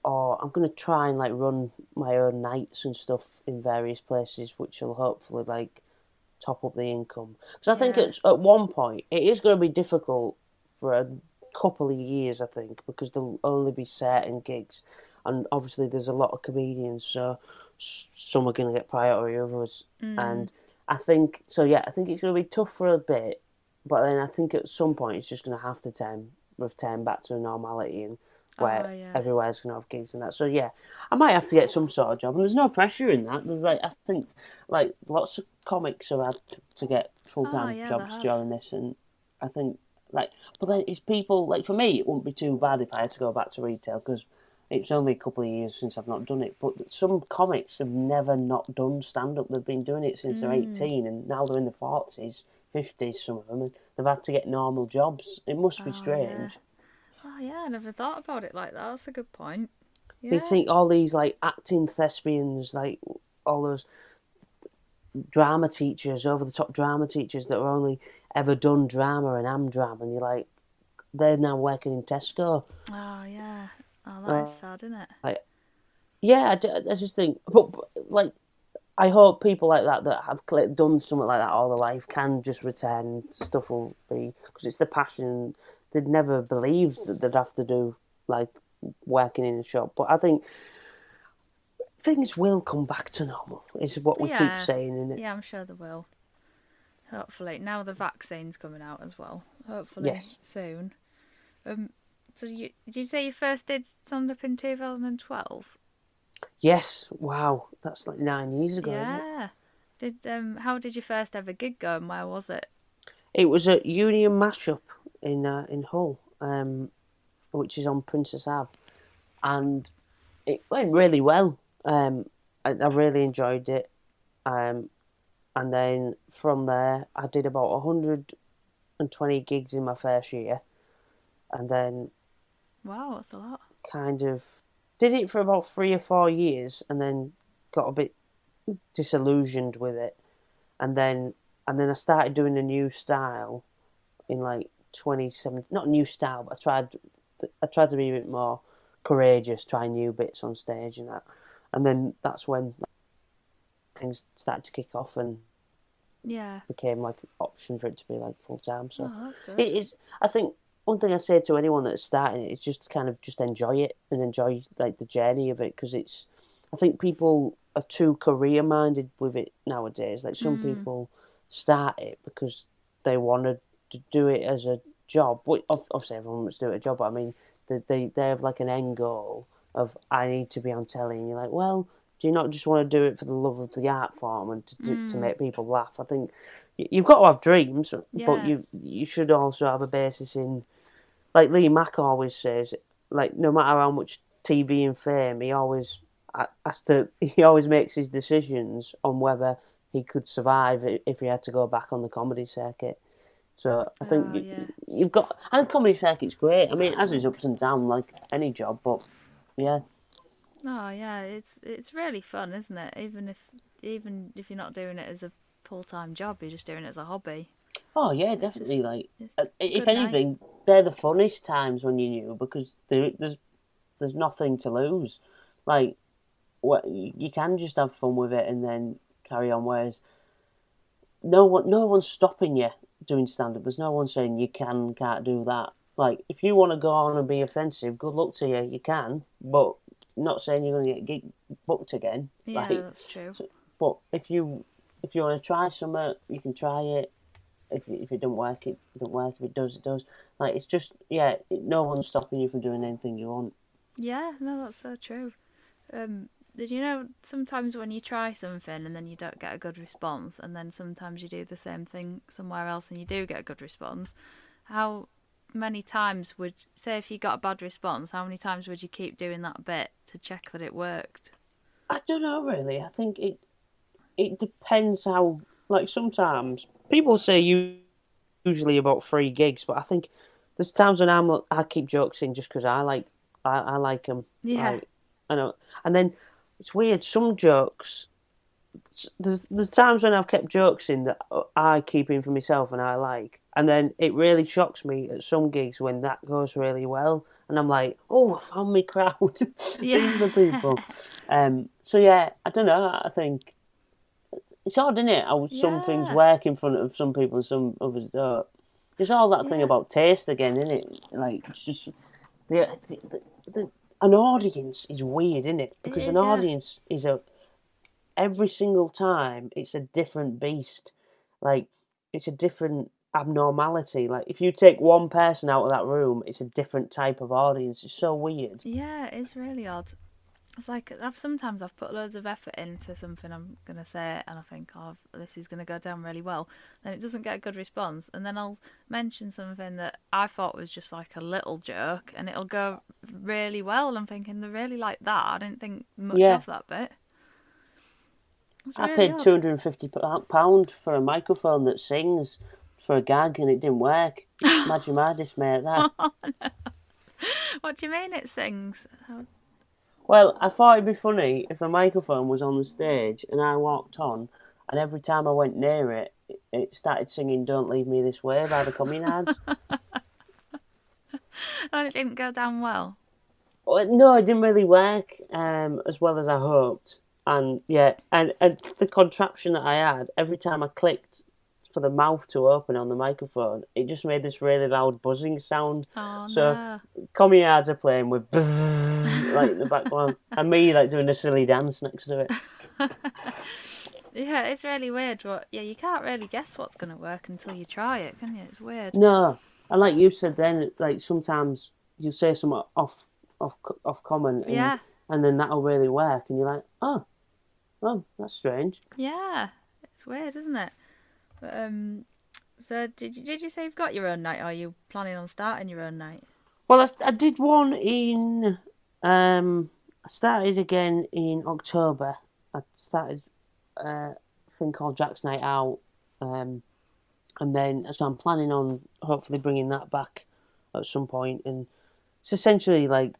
or I'm gonna try and like run my own nights and stuff in various places, which will hopefully like top up the income. Because I think Yeah. it's at one point it is going to be difficult for a couple of years. I think because there'll only be certain gigs, and obviously there's a lot of comedians, so s- some are going to get priority over us. Mm. And I think so. Yeah, I think it's going to be tough for a bit, but then I think at some point it's just going to have to turn return back to normality and oh, where Oh, yeah. everywhere's going to have gigs and that. So yeah, I might have to get some sort of job, and there's no pressure in that. There's like I think like lots of comics have had to, to get full time Oh, yeah, jobs during this, and I think like but then it's people like for me it wouldn't be too bad if I had to go back to retail because. It's only a couple of years since I've not done it, but some comics have never not done stand up. They've been doing it since they're Mm. 18, and now they're in the 40s, 50s, some of them, and they've had to get normal jobs. It must be Oh, yeah. strange. Oh yeah, I never thought about it like that. That's a good point. You think all these like acting thespians, like all those drama teachers, over the top drama teachers that have only ever done drama and am drama, and you're like, they're now working in Tesco. Oh yeah. Oh, that is Uh, sad, isn't it? Yeah, I, I just think, but, but, like, I hope people like that that have done something like that all their life can just return. Stuff will be because it's the passion. They'd never believed that they'd have to do like working in a shop, but I think things will come back to normal. Is what we Yeah. keep saying, in it? Yeah, I'm sure they will. Hopefully, now the vaccine's coming out as well. Hopefully Yes. soon. Um, so you did you say you first did stand up in 2012? Yes. Wow, that's like nine years ago. Yeah. Did um how did your first ever gig go and where was it? It was at Union Mashup in uh, in Hull, um, which is on Princes Ave, and it went really well. Um, I, I really enjoyed it, um, and then from there I did about hundred and twenty gigs in my first year, and then Wow, that's a lot. kind of did it for about three or four years, and then got a bit disillusioned with it, and then and then I started doing a new style in like 2017. Not new style, but I tried I tried to be a bit more courageous, try new bits on stage and that, and then that's when things started to kick off and Yeah. became like an option for it to be like full time. So Oh, that's good. it is. I think one thing I say to anyone that's starting it is just kind of just enjoy it and enjoy like the journey of it because it's. I think people are too career minded with it nowadays. Like some Mm. people start it because they wanted to do it as a job. Well, obviously, everyone wants to do it a job, but I mean, they they they have like an end goal of I need to be on telly, and you're like, well, do you not just want to do it for the love of the art form and to do, to Mm. make people laugh? I think you've got to have dreams, but you you should also have a basis in, like Lee Mack always says, like no matter how much TV and fame, he always has to. *laughs* He always makes his decisions on whether he could survive if he had to go back on the comedy circuit. So I think Oh, you, yeah. you've got and comedy circuit's great. I mean, as has its ups and downs like any job, but yeah, Oh yeah, it's it's really fun, isn't it? Even if even if you're not doing it as a full time job, you're just doing it as a hobby. oh yeah, definitely. Like It's uh, if good night. anything, they're the funnest times when you're new because there, there's there's nothing to lose. Like what you can just have fun with it and then carry on. Whereas no one no one's stopping you doing stand up. There's no one saying you can can't do that. Like if you want to go on and be offensive, good luck to you. You can, but not saying you're going to get booked again. Yeah, Like, that's true. but if you if you want to try something, you can try it. If if it don't work, it don't work. If it does, it does. Like it's just yeah, it, no one's stopping you from doing anything you want. Yeah, no, that's so true. Um, did you know sometimes when you try something and then you don't get a good response, and then sometimes you do the same thing somewhere else and you do get a good response? How many times would say if you got a bad response? How many times would you keep doing that bit to check that it worked? I don't know really. I think it it depends how. Like sometimes people say you usually about three gigs, but I think there's times when I'm I keep jokes in just because I like I, I like them. Yeah. Like, I know, and then it's weird. Some jokes, there's there's times when I've kept jokes in that I keep in for myself and I like, and then it really shocks me at some gigs when that goes really well, and I'm like, oh, I found my crowd. *laughs* These are the people. *laughs* Um, so yeah, I don't know. I think it's odd, isn't it? How some things work in front of some people and some others don't. It's all that thing about taste again, isn't it? Like it's just the, the, the, the an audience is weird, isn't it? Because is, an yeah. audience is a every single time it's a different beast. Like it's a different abnormality. Like if you take one person out of that room, it's a different type of audience. It's so weird. Yeah, it's really odd. It's like I've sometimes I've put loads of effort into something I'm gonna say, and I think, oh, this is gonna go down really well. Then it doesn't get a good response, and then I'll mention something that I thought was just like a little joke, and it'll go really well. And I'm thinking they really like that. I didn't think much Yeah. of that bit. I paid odd. two hundred and fifty uh, pound for a microphone that sings for a gag, and it didn't work. *laughs* Imagine my dismay at that. *laughs* What do you mean it sings? Well, I thought it'd be funny if the microphone was on the stage and I walked on, and every time I went near it, it- started singing "Don't Leave Me This Way" by the Communards. *laughs* Oh, it didn't go down well. Well, no, it didn't really work um, as well as I hoped. And yeah, and, and the contraption that I had, every time I clicked for the mouth to open on the microphone, it just made this really loud buzzing sound. Oh So- no. Communards are playing with bzzz, *laughs* like in the background, and me like doing a silly dance next to it. *laughs* Yeah, it's really weird. What? yeah, you can't really guess what's gonna work until you try it, can you? It's weird. No, and like you said, then like sometimes you say something off off off common, and, Yeah. and then that'll really work, and you're like, oh, oh, that's strange. Yeah, it's weird, isn't it? Um, so did you did you say you've got your own night? Are you planning on starting your own night? Well, I, I did one in. Um, I started again in October. I started uh, a thing called Jack's Night Out, um, and then so I'm planning on hopefully bringing that back at some point. And it's essentially like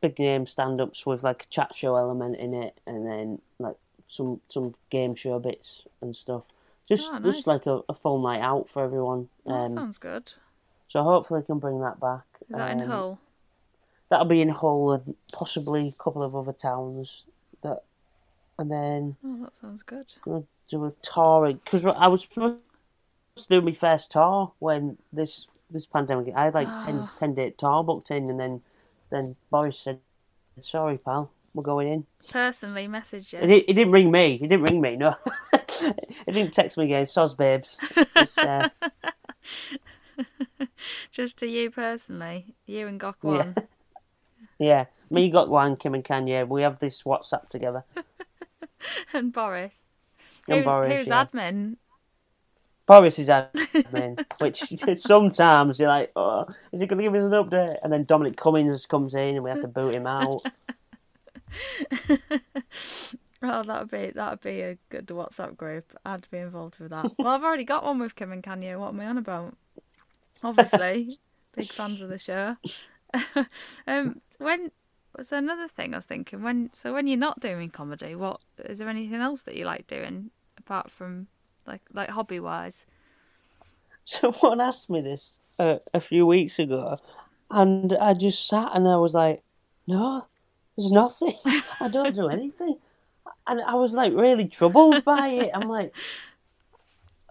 big name stand-ups with like a chat show element in it, and then like some some game show bits and stuff. Just Oh, nice. just like a, a full night out for everyone. Oh, that Um, sounds good. so hopefully I can bring that back. Is that in Um, Hull? That'll be in Hull and possibly a couple of other towns. That, and then Oh, that sounds good. gonna do a tour because I was supposed to do my first tour when this this pandemic. I had like 10, Ah. 10 day tour booked in, and then then Boris said, "Sorry, pal, we're going in." Personally, message He, you. he didn't ring me. He didn't ring me. No, *laughs* he didn't text me again. Soz babes. Just, uh, *laughs* Just to you personally, you and Gok Yeah. One. *laughs* yeah, me one. Kim and Kanye. We have this WhatsApp together. and Boris. And who's Boris, who's yeah. admin? Boris is admin, which sometimes you're like, oh, is he going to give us an update? And then Dominic Cummings comes in and we have to boot him out. *laughs* Oh, that'd be that'd be a good WhatsApp group. I'd be involved with that. Well, I've already got one with Kim and Kanye. What am I on about? Obviously, *laughs* big fans of the show. *laughs* um, when so another thing I was thinking when so when you're not doing comedy, what is there anything else that you like doing apart from like like hobby wise? Someone asked me this uh, a few weeks ago, and I just sat and I was like, no, there's nothing. I don't do anything. And I was like really troubled by it. I'm like,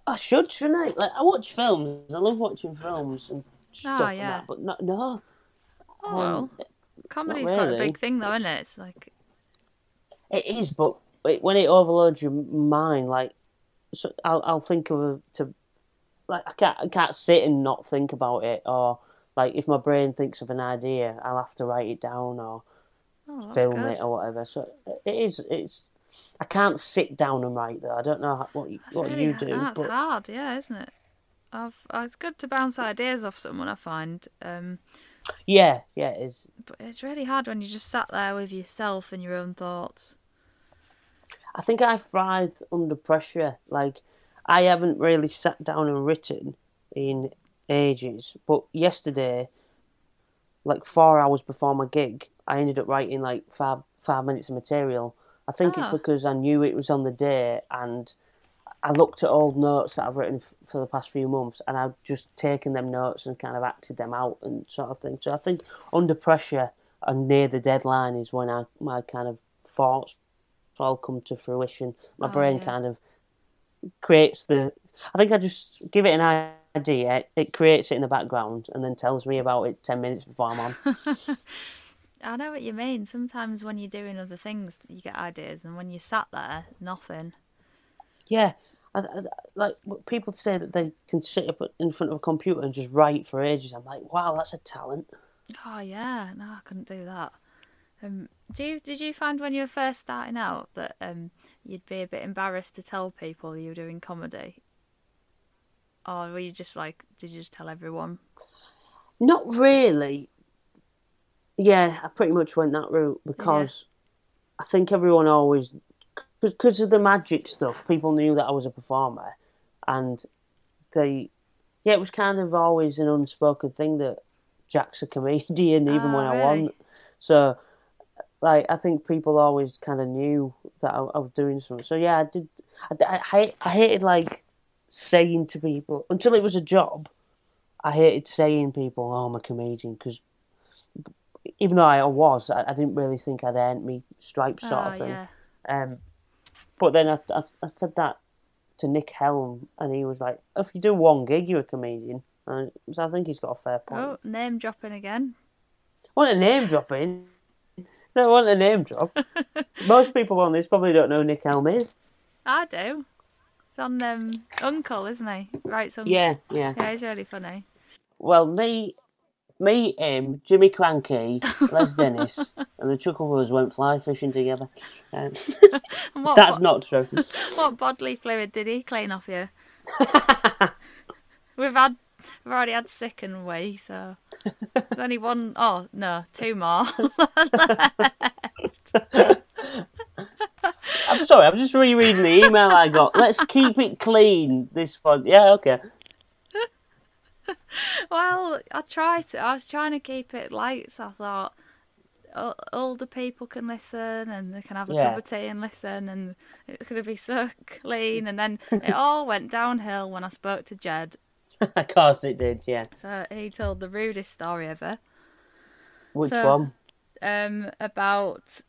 I should, shouldn't I? Like, I watch films. I love watching films and stuff like yeah. that, but no, no. Oh well, Um, comedy's quite a big thing though, isn't it? It's like It is, but it, when it overloads your mind, like so I'll I'll think of a, to like I can't I can't sit and not think about it, or like if my brain thinks of an idea, I'll have to write it down or oh, film good. it or whatever. So it is it's I can't sit down and write though. I don't know how- what That's what really you do, That's but hard, yeah, isn't it? I've, uh, it's good to bounce ideas off someone. I find, um, yeah, yeah, it is. but it's really hard when you just sat there with yourself and your own thoughts. I think I thrive under pressure. Like, I haven't really sat down and written in ages. But yesterday, like four hours before my gig, I ended up writing like five five minutes of material, I think Oh. it's because I knew it was on the day and I looked at old notes that I've written f- for the past few months and I've just taken them notes and kind of acted them out and sort of thing. So I think under pressure and near the deadline is when I my kind of thoughts all come to fruition. My Oh, brain yeah. kind of creates the. I think I just give it an idea, it creates it in the background, and then tells me about it ten minutes before I'm on. *laughs* I know what you mean. Sometimes when you're doing other things, you get ideas, and when you sat there, nothing. Yeah, I, I, like people say that they can sit up in front of a computer and just write for ages. I'm like, wow, that's a talent. Oh yeah, no, I couldn't do that. Um, do you, did you find when you were first starting out that um, you'd be a bit embarrassed to tell people you were doing comedy, or were you just like, did you just tell everyone? Not really. Yeah, I pretty much went that route because I think everyone always, because of the magic stuff, people knew that I was a performer, and they, yeah, it was kind of always an unspoken thing that Jack's a comedian, *laughs* even Ah, when I really? wasn't. So, like, I think people always kind of knew that I, I was doing something. So yeah, I did. I, I, I hated like saying to people until it was a job. I hated saying people, "Oh, I'm a comedian," because even though I was, I, I didn't really think I'd earned me stripes, sort oh of thing. yeah, Um, but then I, I, I said that to Nick Helm, and he was like, "If you do one gig, you're a comedian." And so I think he's got a fair point. oh name dropping again. Want a name dropping! in? No, want a name drop. *laughs* Most people on this probably don't know who Nick Helm is. I do. It's on um, Uncle, isn't he? Right, some. Yeah, yeah. Yeah, he's really funny. Well, me, me, him, Jimmy Krankie, *laughs* Les Dennis, and the Chuckle Brothers went fly fishing together. Um, *laughs* what, that's what, not true. *laughs* what bodily fluid did he clean off you? We've had, we've already had sick and wee, so there's only one oh no, two more. I'm sorry, I'm just rereading the email I got. Let's keep it clean. This one, yeah, okay. *laughs* well, I tried to. I was trying to keep it light, so I thought o- older people can listen and they can have a Yeah. cup of tea and listen, and it's going to be so clean. And then it all went downhill when I spoke to Jed. *laughs* of course it did. Yeah. So he told the rudest story ever. Which So- one? um, about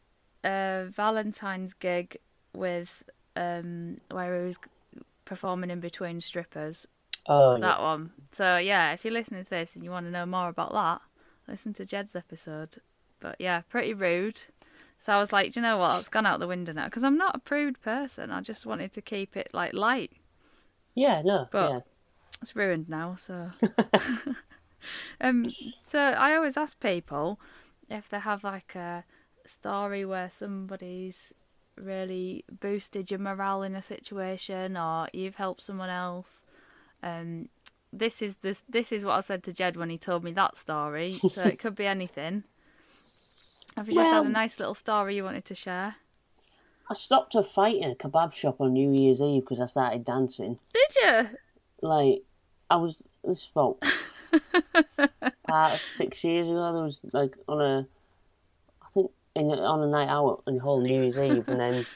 a Valentine's gig with um, where he was performing in between strippers. Oh, yeah. That one. So yeah, if you're listening to this and you want to know more about that, listen to Jed's episode. But yeah, pretty rude. So I was like, do you know what? It's gone out the window now because I'm not a prude person. I just wanted to keep it like light. yeah, no, But- yeah. It's ruined now. So *laughs* *laughs* um, so I always ask people if they have like a story where somebody's really boosted your morale in a situation or you've helped someone else. Um, this is this this is what I said to Jed when he told me that story. So it could be anything. Have you just had a nice little story you wanted to share? I stopped a fight in a kebab shop on New Year's Eve because I started dancing. Did you? Like, I was, this is *laughs* about about six years ago. There was like on a, I think in, on a night out on whole New Year's Eve, and then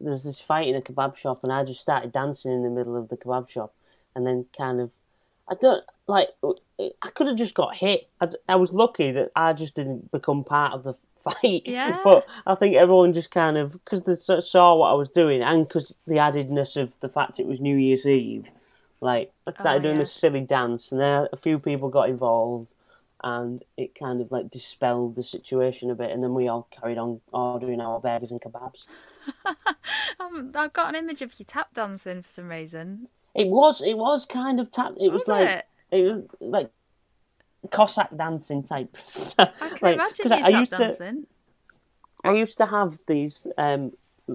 there was this fight in a kebab shop, and I just started dancing in the middle of the kebab shop, and then kind of, I don't like, I could have just got hit. I, I was lucky that I just didn't become part of the fight. *laughs* Yeah. But I think everyone just kind of because they saw what I was doing, and because the addedness of the fact it was New Year's Eve, like I started doing yeah. this silly dance, and then a few people got involved, and it kind of like dispelled the situation a bit, and then we all carried on ordering our burgers and kebabs. *laughs* Um, I've got an image of you tap dancing for some reason. It was it was kind of tap. It was, Was like it? it was like Cossack dancing type. *laughs* I can imagine you I, used to dancing. I used to have these um,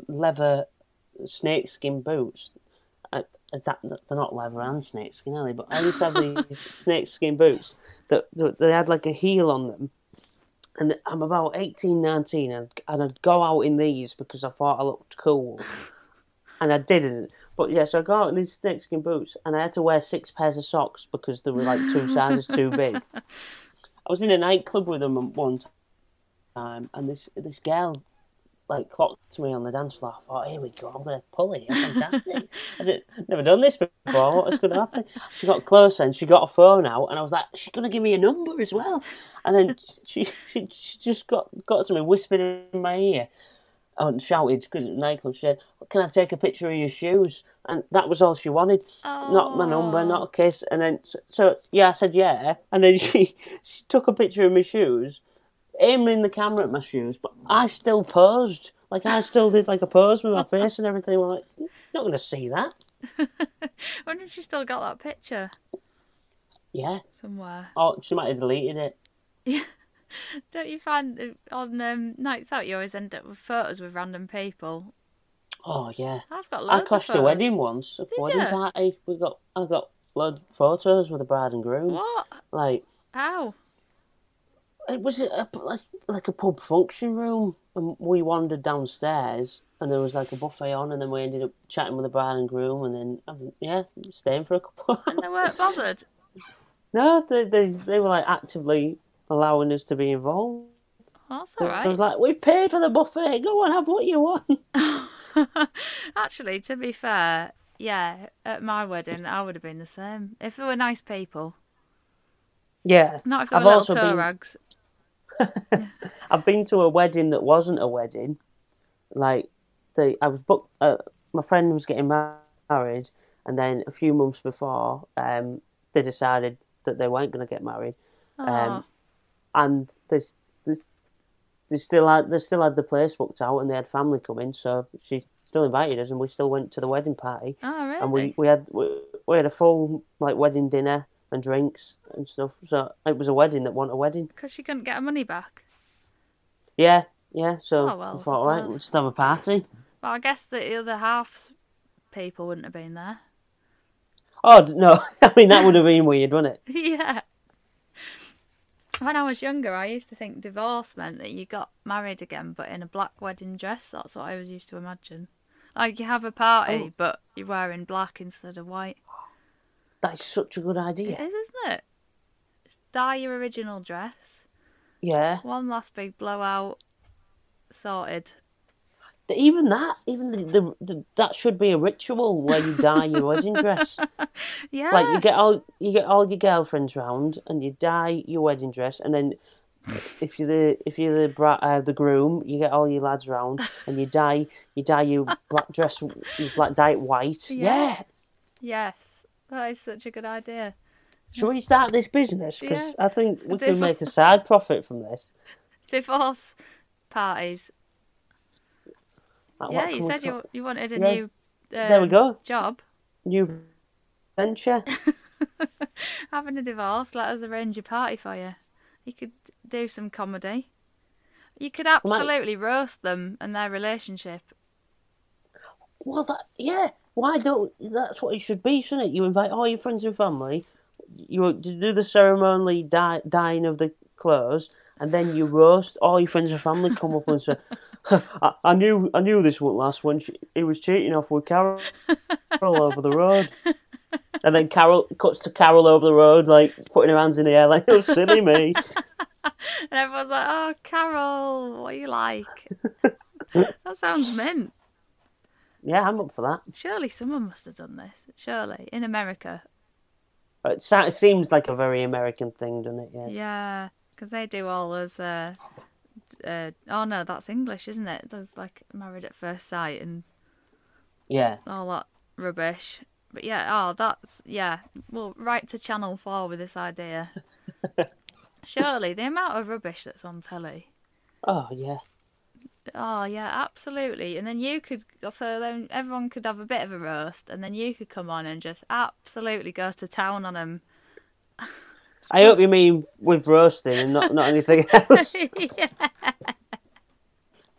leather snakeskin boots. Uh, that they're not leather and snakeskin, are they? But I used to have *laughs* these snakeskin boots that, that they had like a heel on them. And I'm about 18, 19, and, and I'd go out in these because I thought I looked cool. *laughs* and I didn't. But yeah, so I got out in these snakeskin boots, and I had to wear six pairs of socks because they were like two sizes too big. *laughs* I was in a nightclub with them one time, and this this girl like clocked me on the dance floor. I thought, here we go, I'm gonna pull it. Fantastic. *laughs* I did, never done this before. What was gonna happen? She got closer and she got a phone out, and I was like, she's gonna give me a number as well. And then she she, she just got got to me, whispered in my ear, and shouted because it was nightclub. She said, "Can I take a picture of your shoes?" And that was all she wanted. Not my number, not a kiss. And then so, so yeah, I said yeah. And then *laughs* she she took a picture of my shoes aiming the camera at my shoes, but I still posed. Like I still did like a pose with my *laughs* face and everything. We're like, you're not going to see that. *laughs* wonder if she still got that picture Yeah. somewhere. Oh, she might have deleted it. Don't you find on um, nights out you always end up with photos with random people? Oh yeah. I've got I loads of crashed a wedding once. A wedding you? party. We got I got loads of photos with the bride and groom. What? Like How? it was a, like like a pub function room, and we wandered downstairs, and there was like a buffet on, and then we ended up chatting with the bride and groom, and then um, yeah, staying for a couple. Of And they weren't bothered. No, they, they they were like actively allowing us to be involved. That's They- all They was like, we've paid for the buffet. Go on, have what you want. *laughs* Actually, to be fair, yeah, at my wedding I would have been the same. If they were nice people, Yeah, not if they I've were little toe been- rags. *laughs* I've been to a wedding that wasn't a wedding. Like, the I was booked. Uh, my friend was getting married, and then a few months before, um, they decided that they weren't going to get married. Oh, Um, and they, they, they still had they still had the place booked out, and they had family coming, so she still invited us, and we still went to the wedding party. oh really? and we, we had we, we had a full like wedding dinner and drinks and stuff. So it was a wedding that wasn't a wedding. Because she couldn't get her money back. Yeah, yeah. So Oh, well, I thought, all right, we'll just have a party. Well, I guess the other half's people wouldn't have been there. Oh no, *laughs* I mean that would have been weird, wouldn't it? *laughs* yeah. When I was younger, I used to think divorce meant that you got married again, but in a black wedding dress. That's what I was used to imagine. Like you have a party, Oh. but you're wearing black instead of white. That is such a good idea. is, isn't it? Dye your original dress. Yeah, One last big blowout. Sorted. Even that, even the, the, the that should be a ritual where you dye your wedding dress. *laughs* Yeah. Like you get all you get all your girlfriends round and you dye your wedding dress, and then if you're the if you're the bra- uh, the groom, you get all your lads round *laughs* and you dye you dye your black dress your black dye it white. Yeah. Yeah. Yes. That is such a good idea. Should we start this business? Because Yeah. I think we can make a side profit from this. *laughs* Divorce parties. Like, yeah, you said you you wanted a Yeah. new um, There we go. job. new venture. *laughs* Having a divorce, let us arrange a party for you. You could do some comedy. You could absolutely roast them and their relationship. Well, that yeah. Why don't? That's what it should be, shouldn't it? You invite all your friends and family. You do the ceremonially dye, dyeing of the clothes, and then you roast all your friends and family. Come up and say, *laughs* I, "I knew, I knew this wouldn't last when she, he was cheating off with Carol over the road." *laughs* And then Carol cuts to Carol over the road, like putting her hands in the air, like, "Oh, silly me." *laughs* And everyone's like, oh, Carol, what are you like? that sounds mint. Yeah, I'm up for that. Surely someone must have done this. Surely. In America. It, sa- it seems like a very American thing, doesn't it? Yeah. Yeah. Because they do all those. Uh, uh, oh, no, that's English, isn't it? There's like Married at First Sight and Yeah. all that rubbish. But yeah, oh, that's. Yeah. Well, right to Channel 4 with this idea. *laughs* Surely the amount of rubbish that's on telly. Oh, yeah. Oh yeah, absolutely. And then you could so then everyone could have a bit of a roast, and then you could come on and just absolutely go to town on them. *laughs* I hope you mean with roasting and not, not anything *laughs* else. yeah.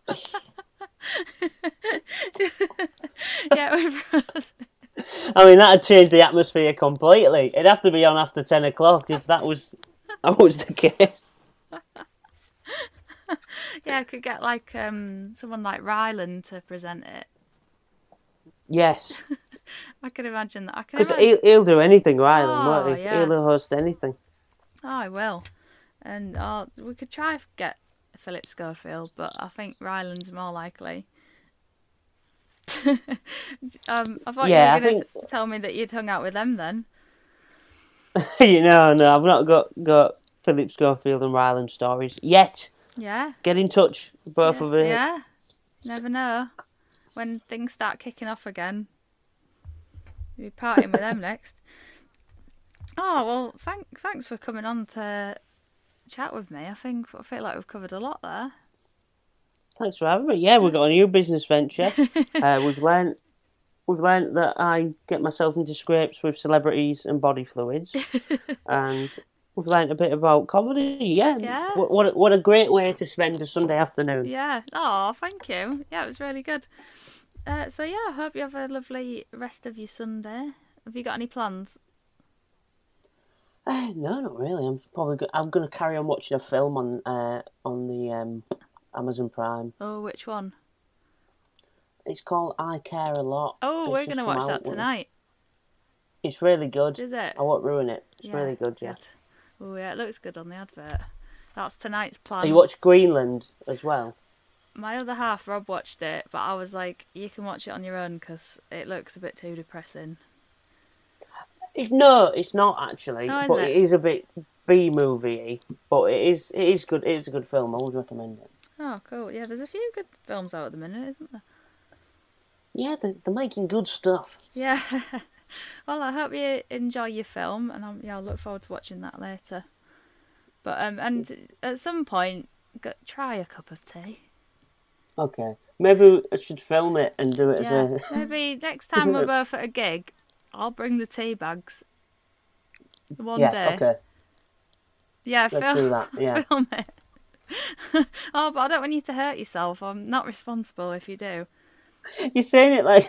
*laughs* yeah, with roast. I mean, that'd change the atmosphere completely. It'd have to be on after 10 o'clock if that was, that was the case. *laughs* Yeah, I could get like um someone like Rylan to present it. Yes. I could imagine that. I can Because imagine. he'll, he'll do anything, Rylan, won't Oh, he? yeah. He'll host anything. Oh, I will. And oh, we could try and get Philip Schofield, but I think Rylan's more likely. *laughs* um, I thought Yeah, you were going to think- tell me that you'd hung out with them then. *laughs* you know, no, I've not got got Philip Schofield and Rylan stories yet. Yeah. Get in touch, both yeah, of you. Yeah. Never know. When things start kicking off again, you'll be partying with them *laughs* next. Oh well, thank thanks for coming on to chat with me. I think I feel like we've covered a lot there. Thanks for having me. Yeah, we've got a new business venture. *laughs* uh, we've learned we've learned that I get myself into scrapes with celebrities and body fluids, *laughs* and we've learned a bit about comedy. Yeah, Yeah. What what a, what a great way to spend a Sunday afternoon. Yeah. Oh, thank you. Yeah, it was really good. Uh, so yeah, I hope you have a lovely rest of your Sunday. Have you got any plans? Uh, no, not really. I'm probably go- I'm going to carry on watching a film on uh, on the um, Amazon Prime. Oh, which one? It's called I Care a Lot. Oh, It's we're gonna watch out that tonight. It's really good. Is it? I won't ruin it. It's really good. Yeah. Oh yeah, it looks good on the advert. That's tonight's plan. Oh, you watch Greenland as well. My other half, Rob, watched it, but I was like, you can watch it on your own because it looks a bit too depressing. It, no, it's not actually, Oh, isn't but it? it is a bit B movie. But it is it is good. It is a good film. I would recommend it. Oh, cool. Yeah, there's a few good films out at the minute, isn't there? Yeah, they're, they're making good stuff. Yeah. *laughs* well, I hope you enjoy your film, and I'm, yeah, I'll look forward to watching that later. But um, and at some point, go, try a cup of tea. Okay, maybe I should film it and do it Yeah, as a. maybe next time we're both at a gig, I'll bring the tea bags. One yeah. day. Okay. Yeah, Let's film, do that. Yeah. *laughs* film it. *laughs* oh, but I don't want you to hurt yourself. I'm not responsible if you do. You're saying it *laughs* like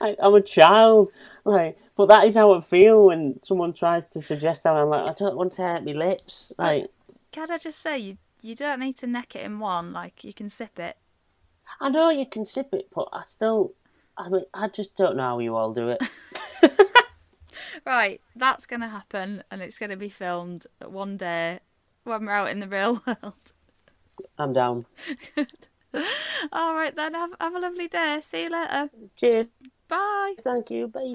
I'm a child, like, but that is how I feel when someone tries to suggest how I'm like I don't want to hurt my lips. Like Can I just say you you don't need to neck it in one. Like you can sip it. I know you can sip it, but I still, I mean, I just don't know how you all do it. *laughs* Right, that's gonna happen, and it's gonna be filmed one day when we're out in the real *laughs* world. I'm down. *laughs* All right then. Have have a lovely day. See you later. Cheers. Bye. Thank you. Bye.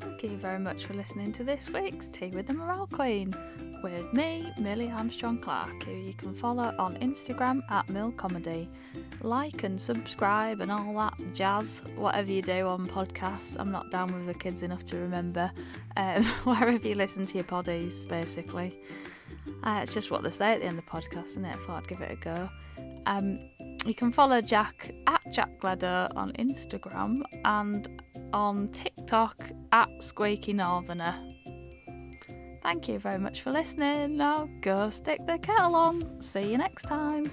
Thank you very much for listening to this week's Tea with the Morale Queen with me, Millie Armstrong Clark, who you can follow on Instagram at Mill Comedy. Like and subscribe and all that jazz, whatever you do on podcasts. I'm not down with the kids enough to remember. Um, *laughs* wherever you listen to your poddies, basically. Uh, it's just what they say at the end of the podcast, isn't it? I thought I'd give it a go. Um, you can follow Jack at Jack Gleadow on Instagram and on TikTok at Squeaky Northerner. Thank you very much for listening. Now go stick the kettle on. See you next time.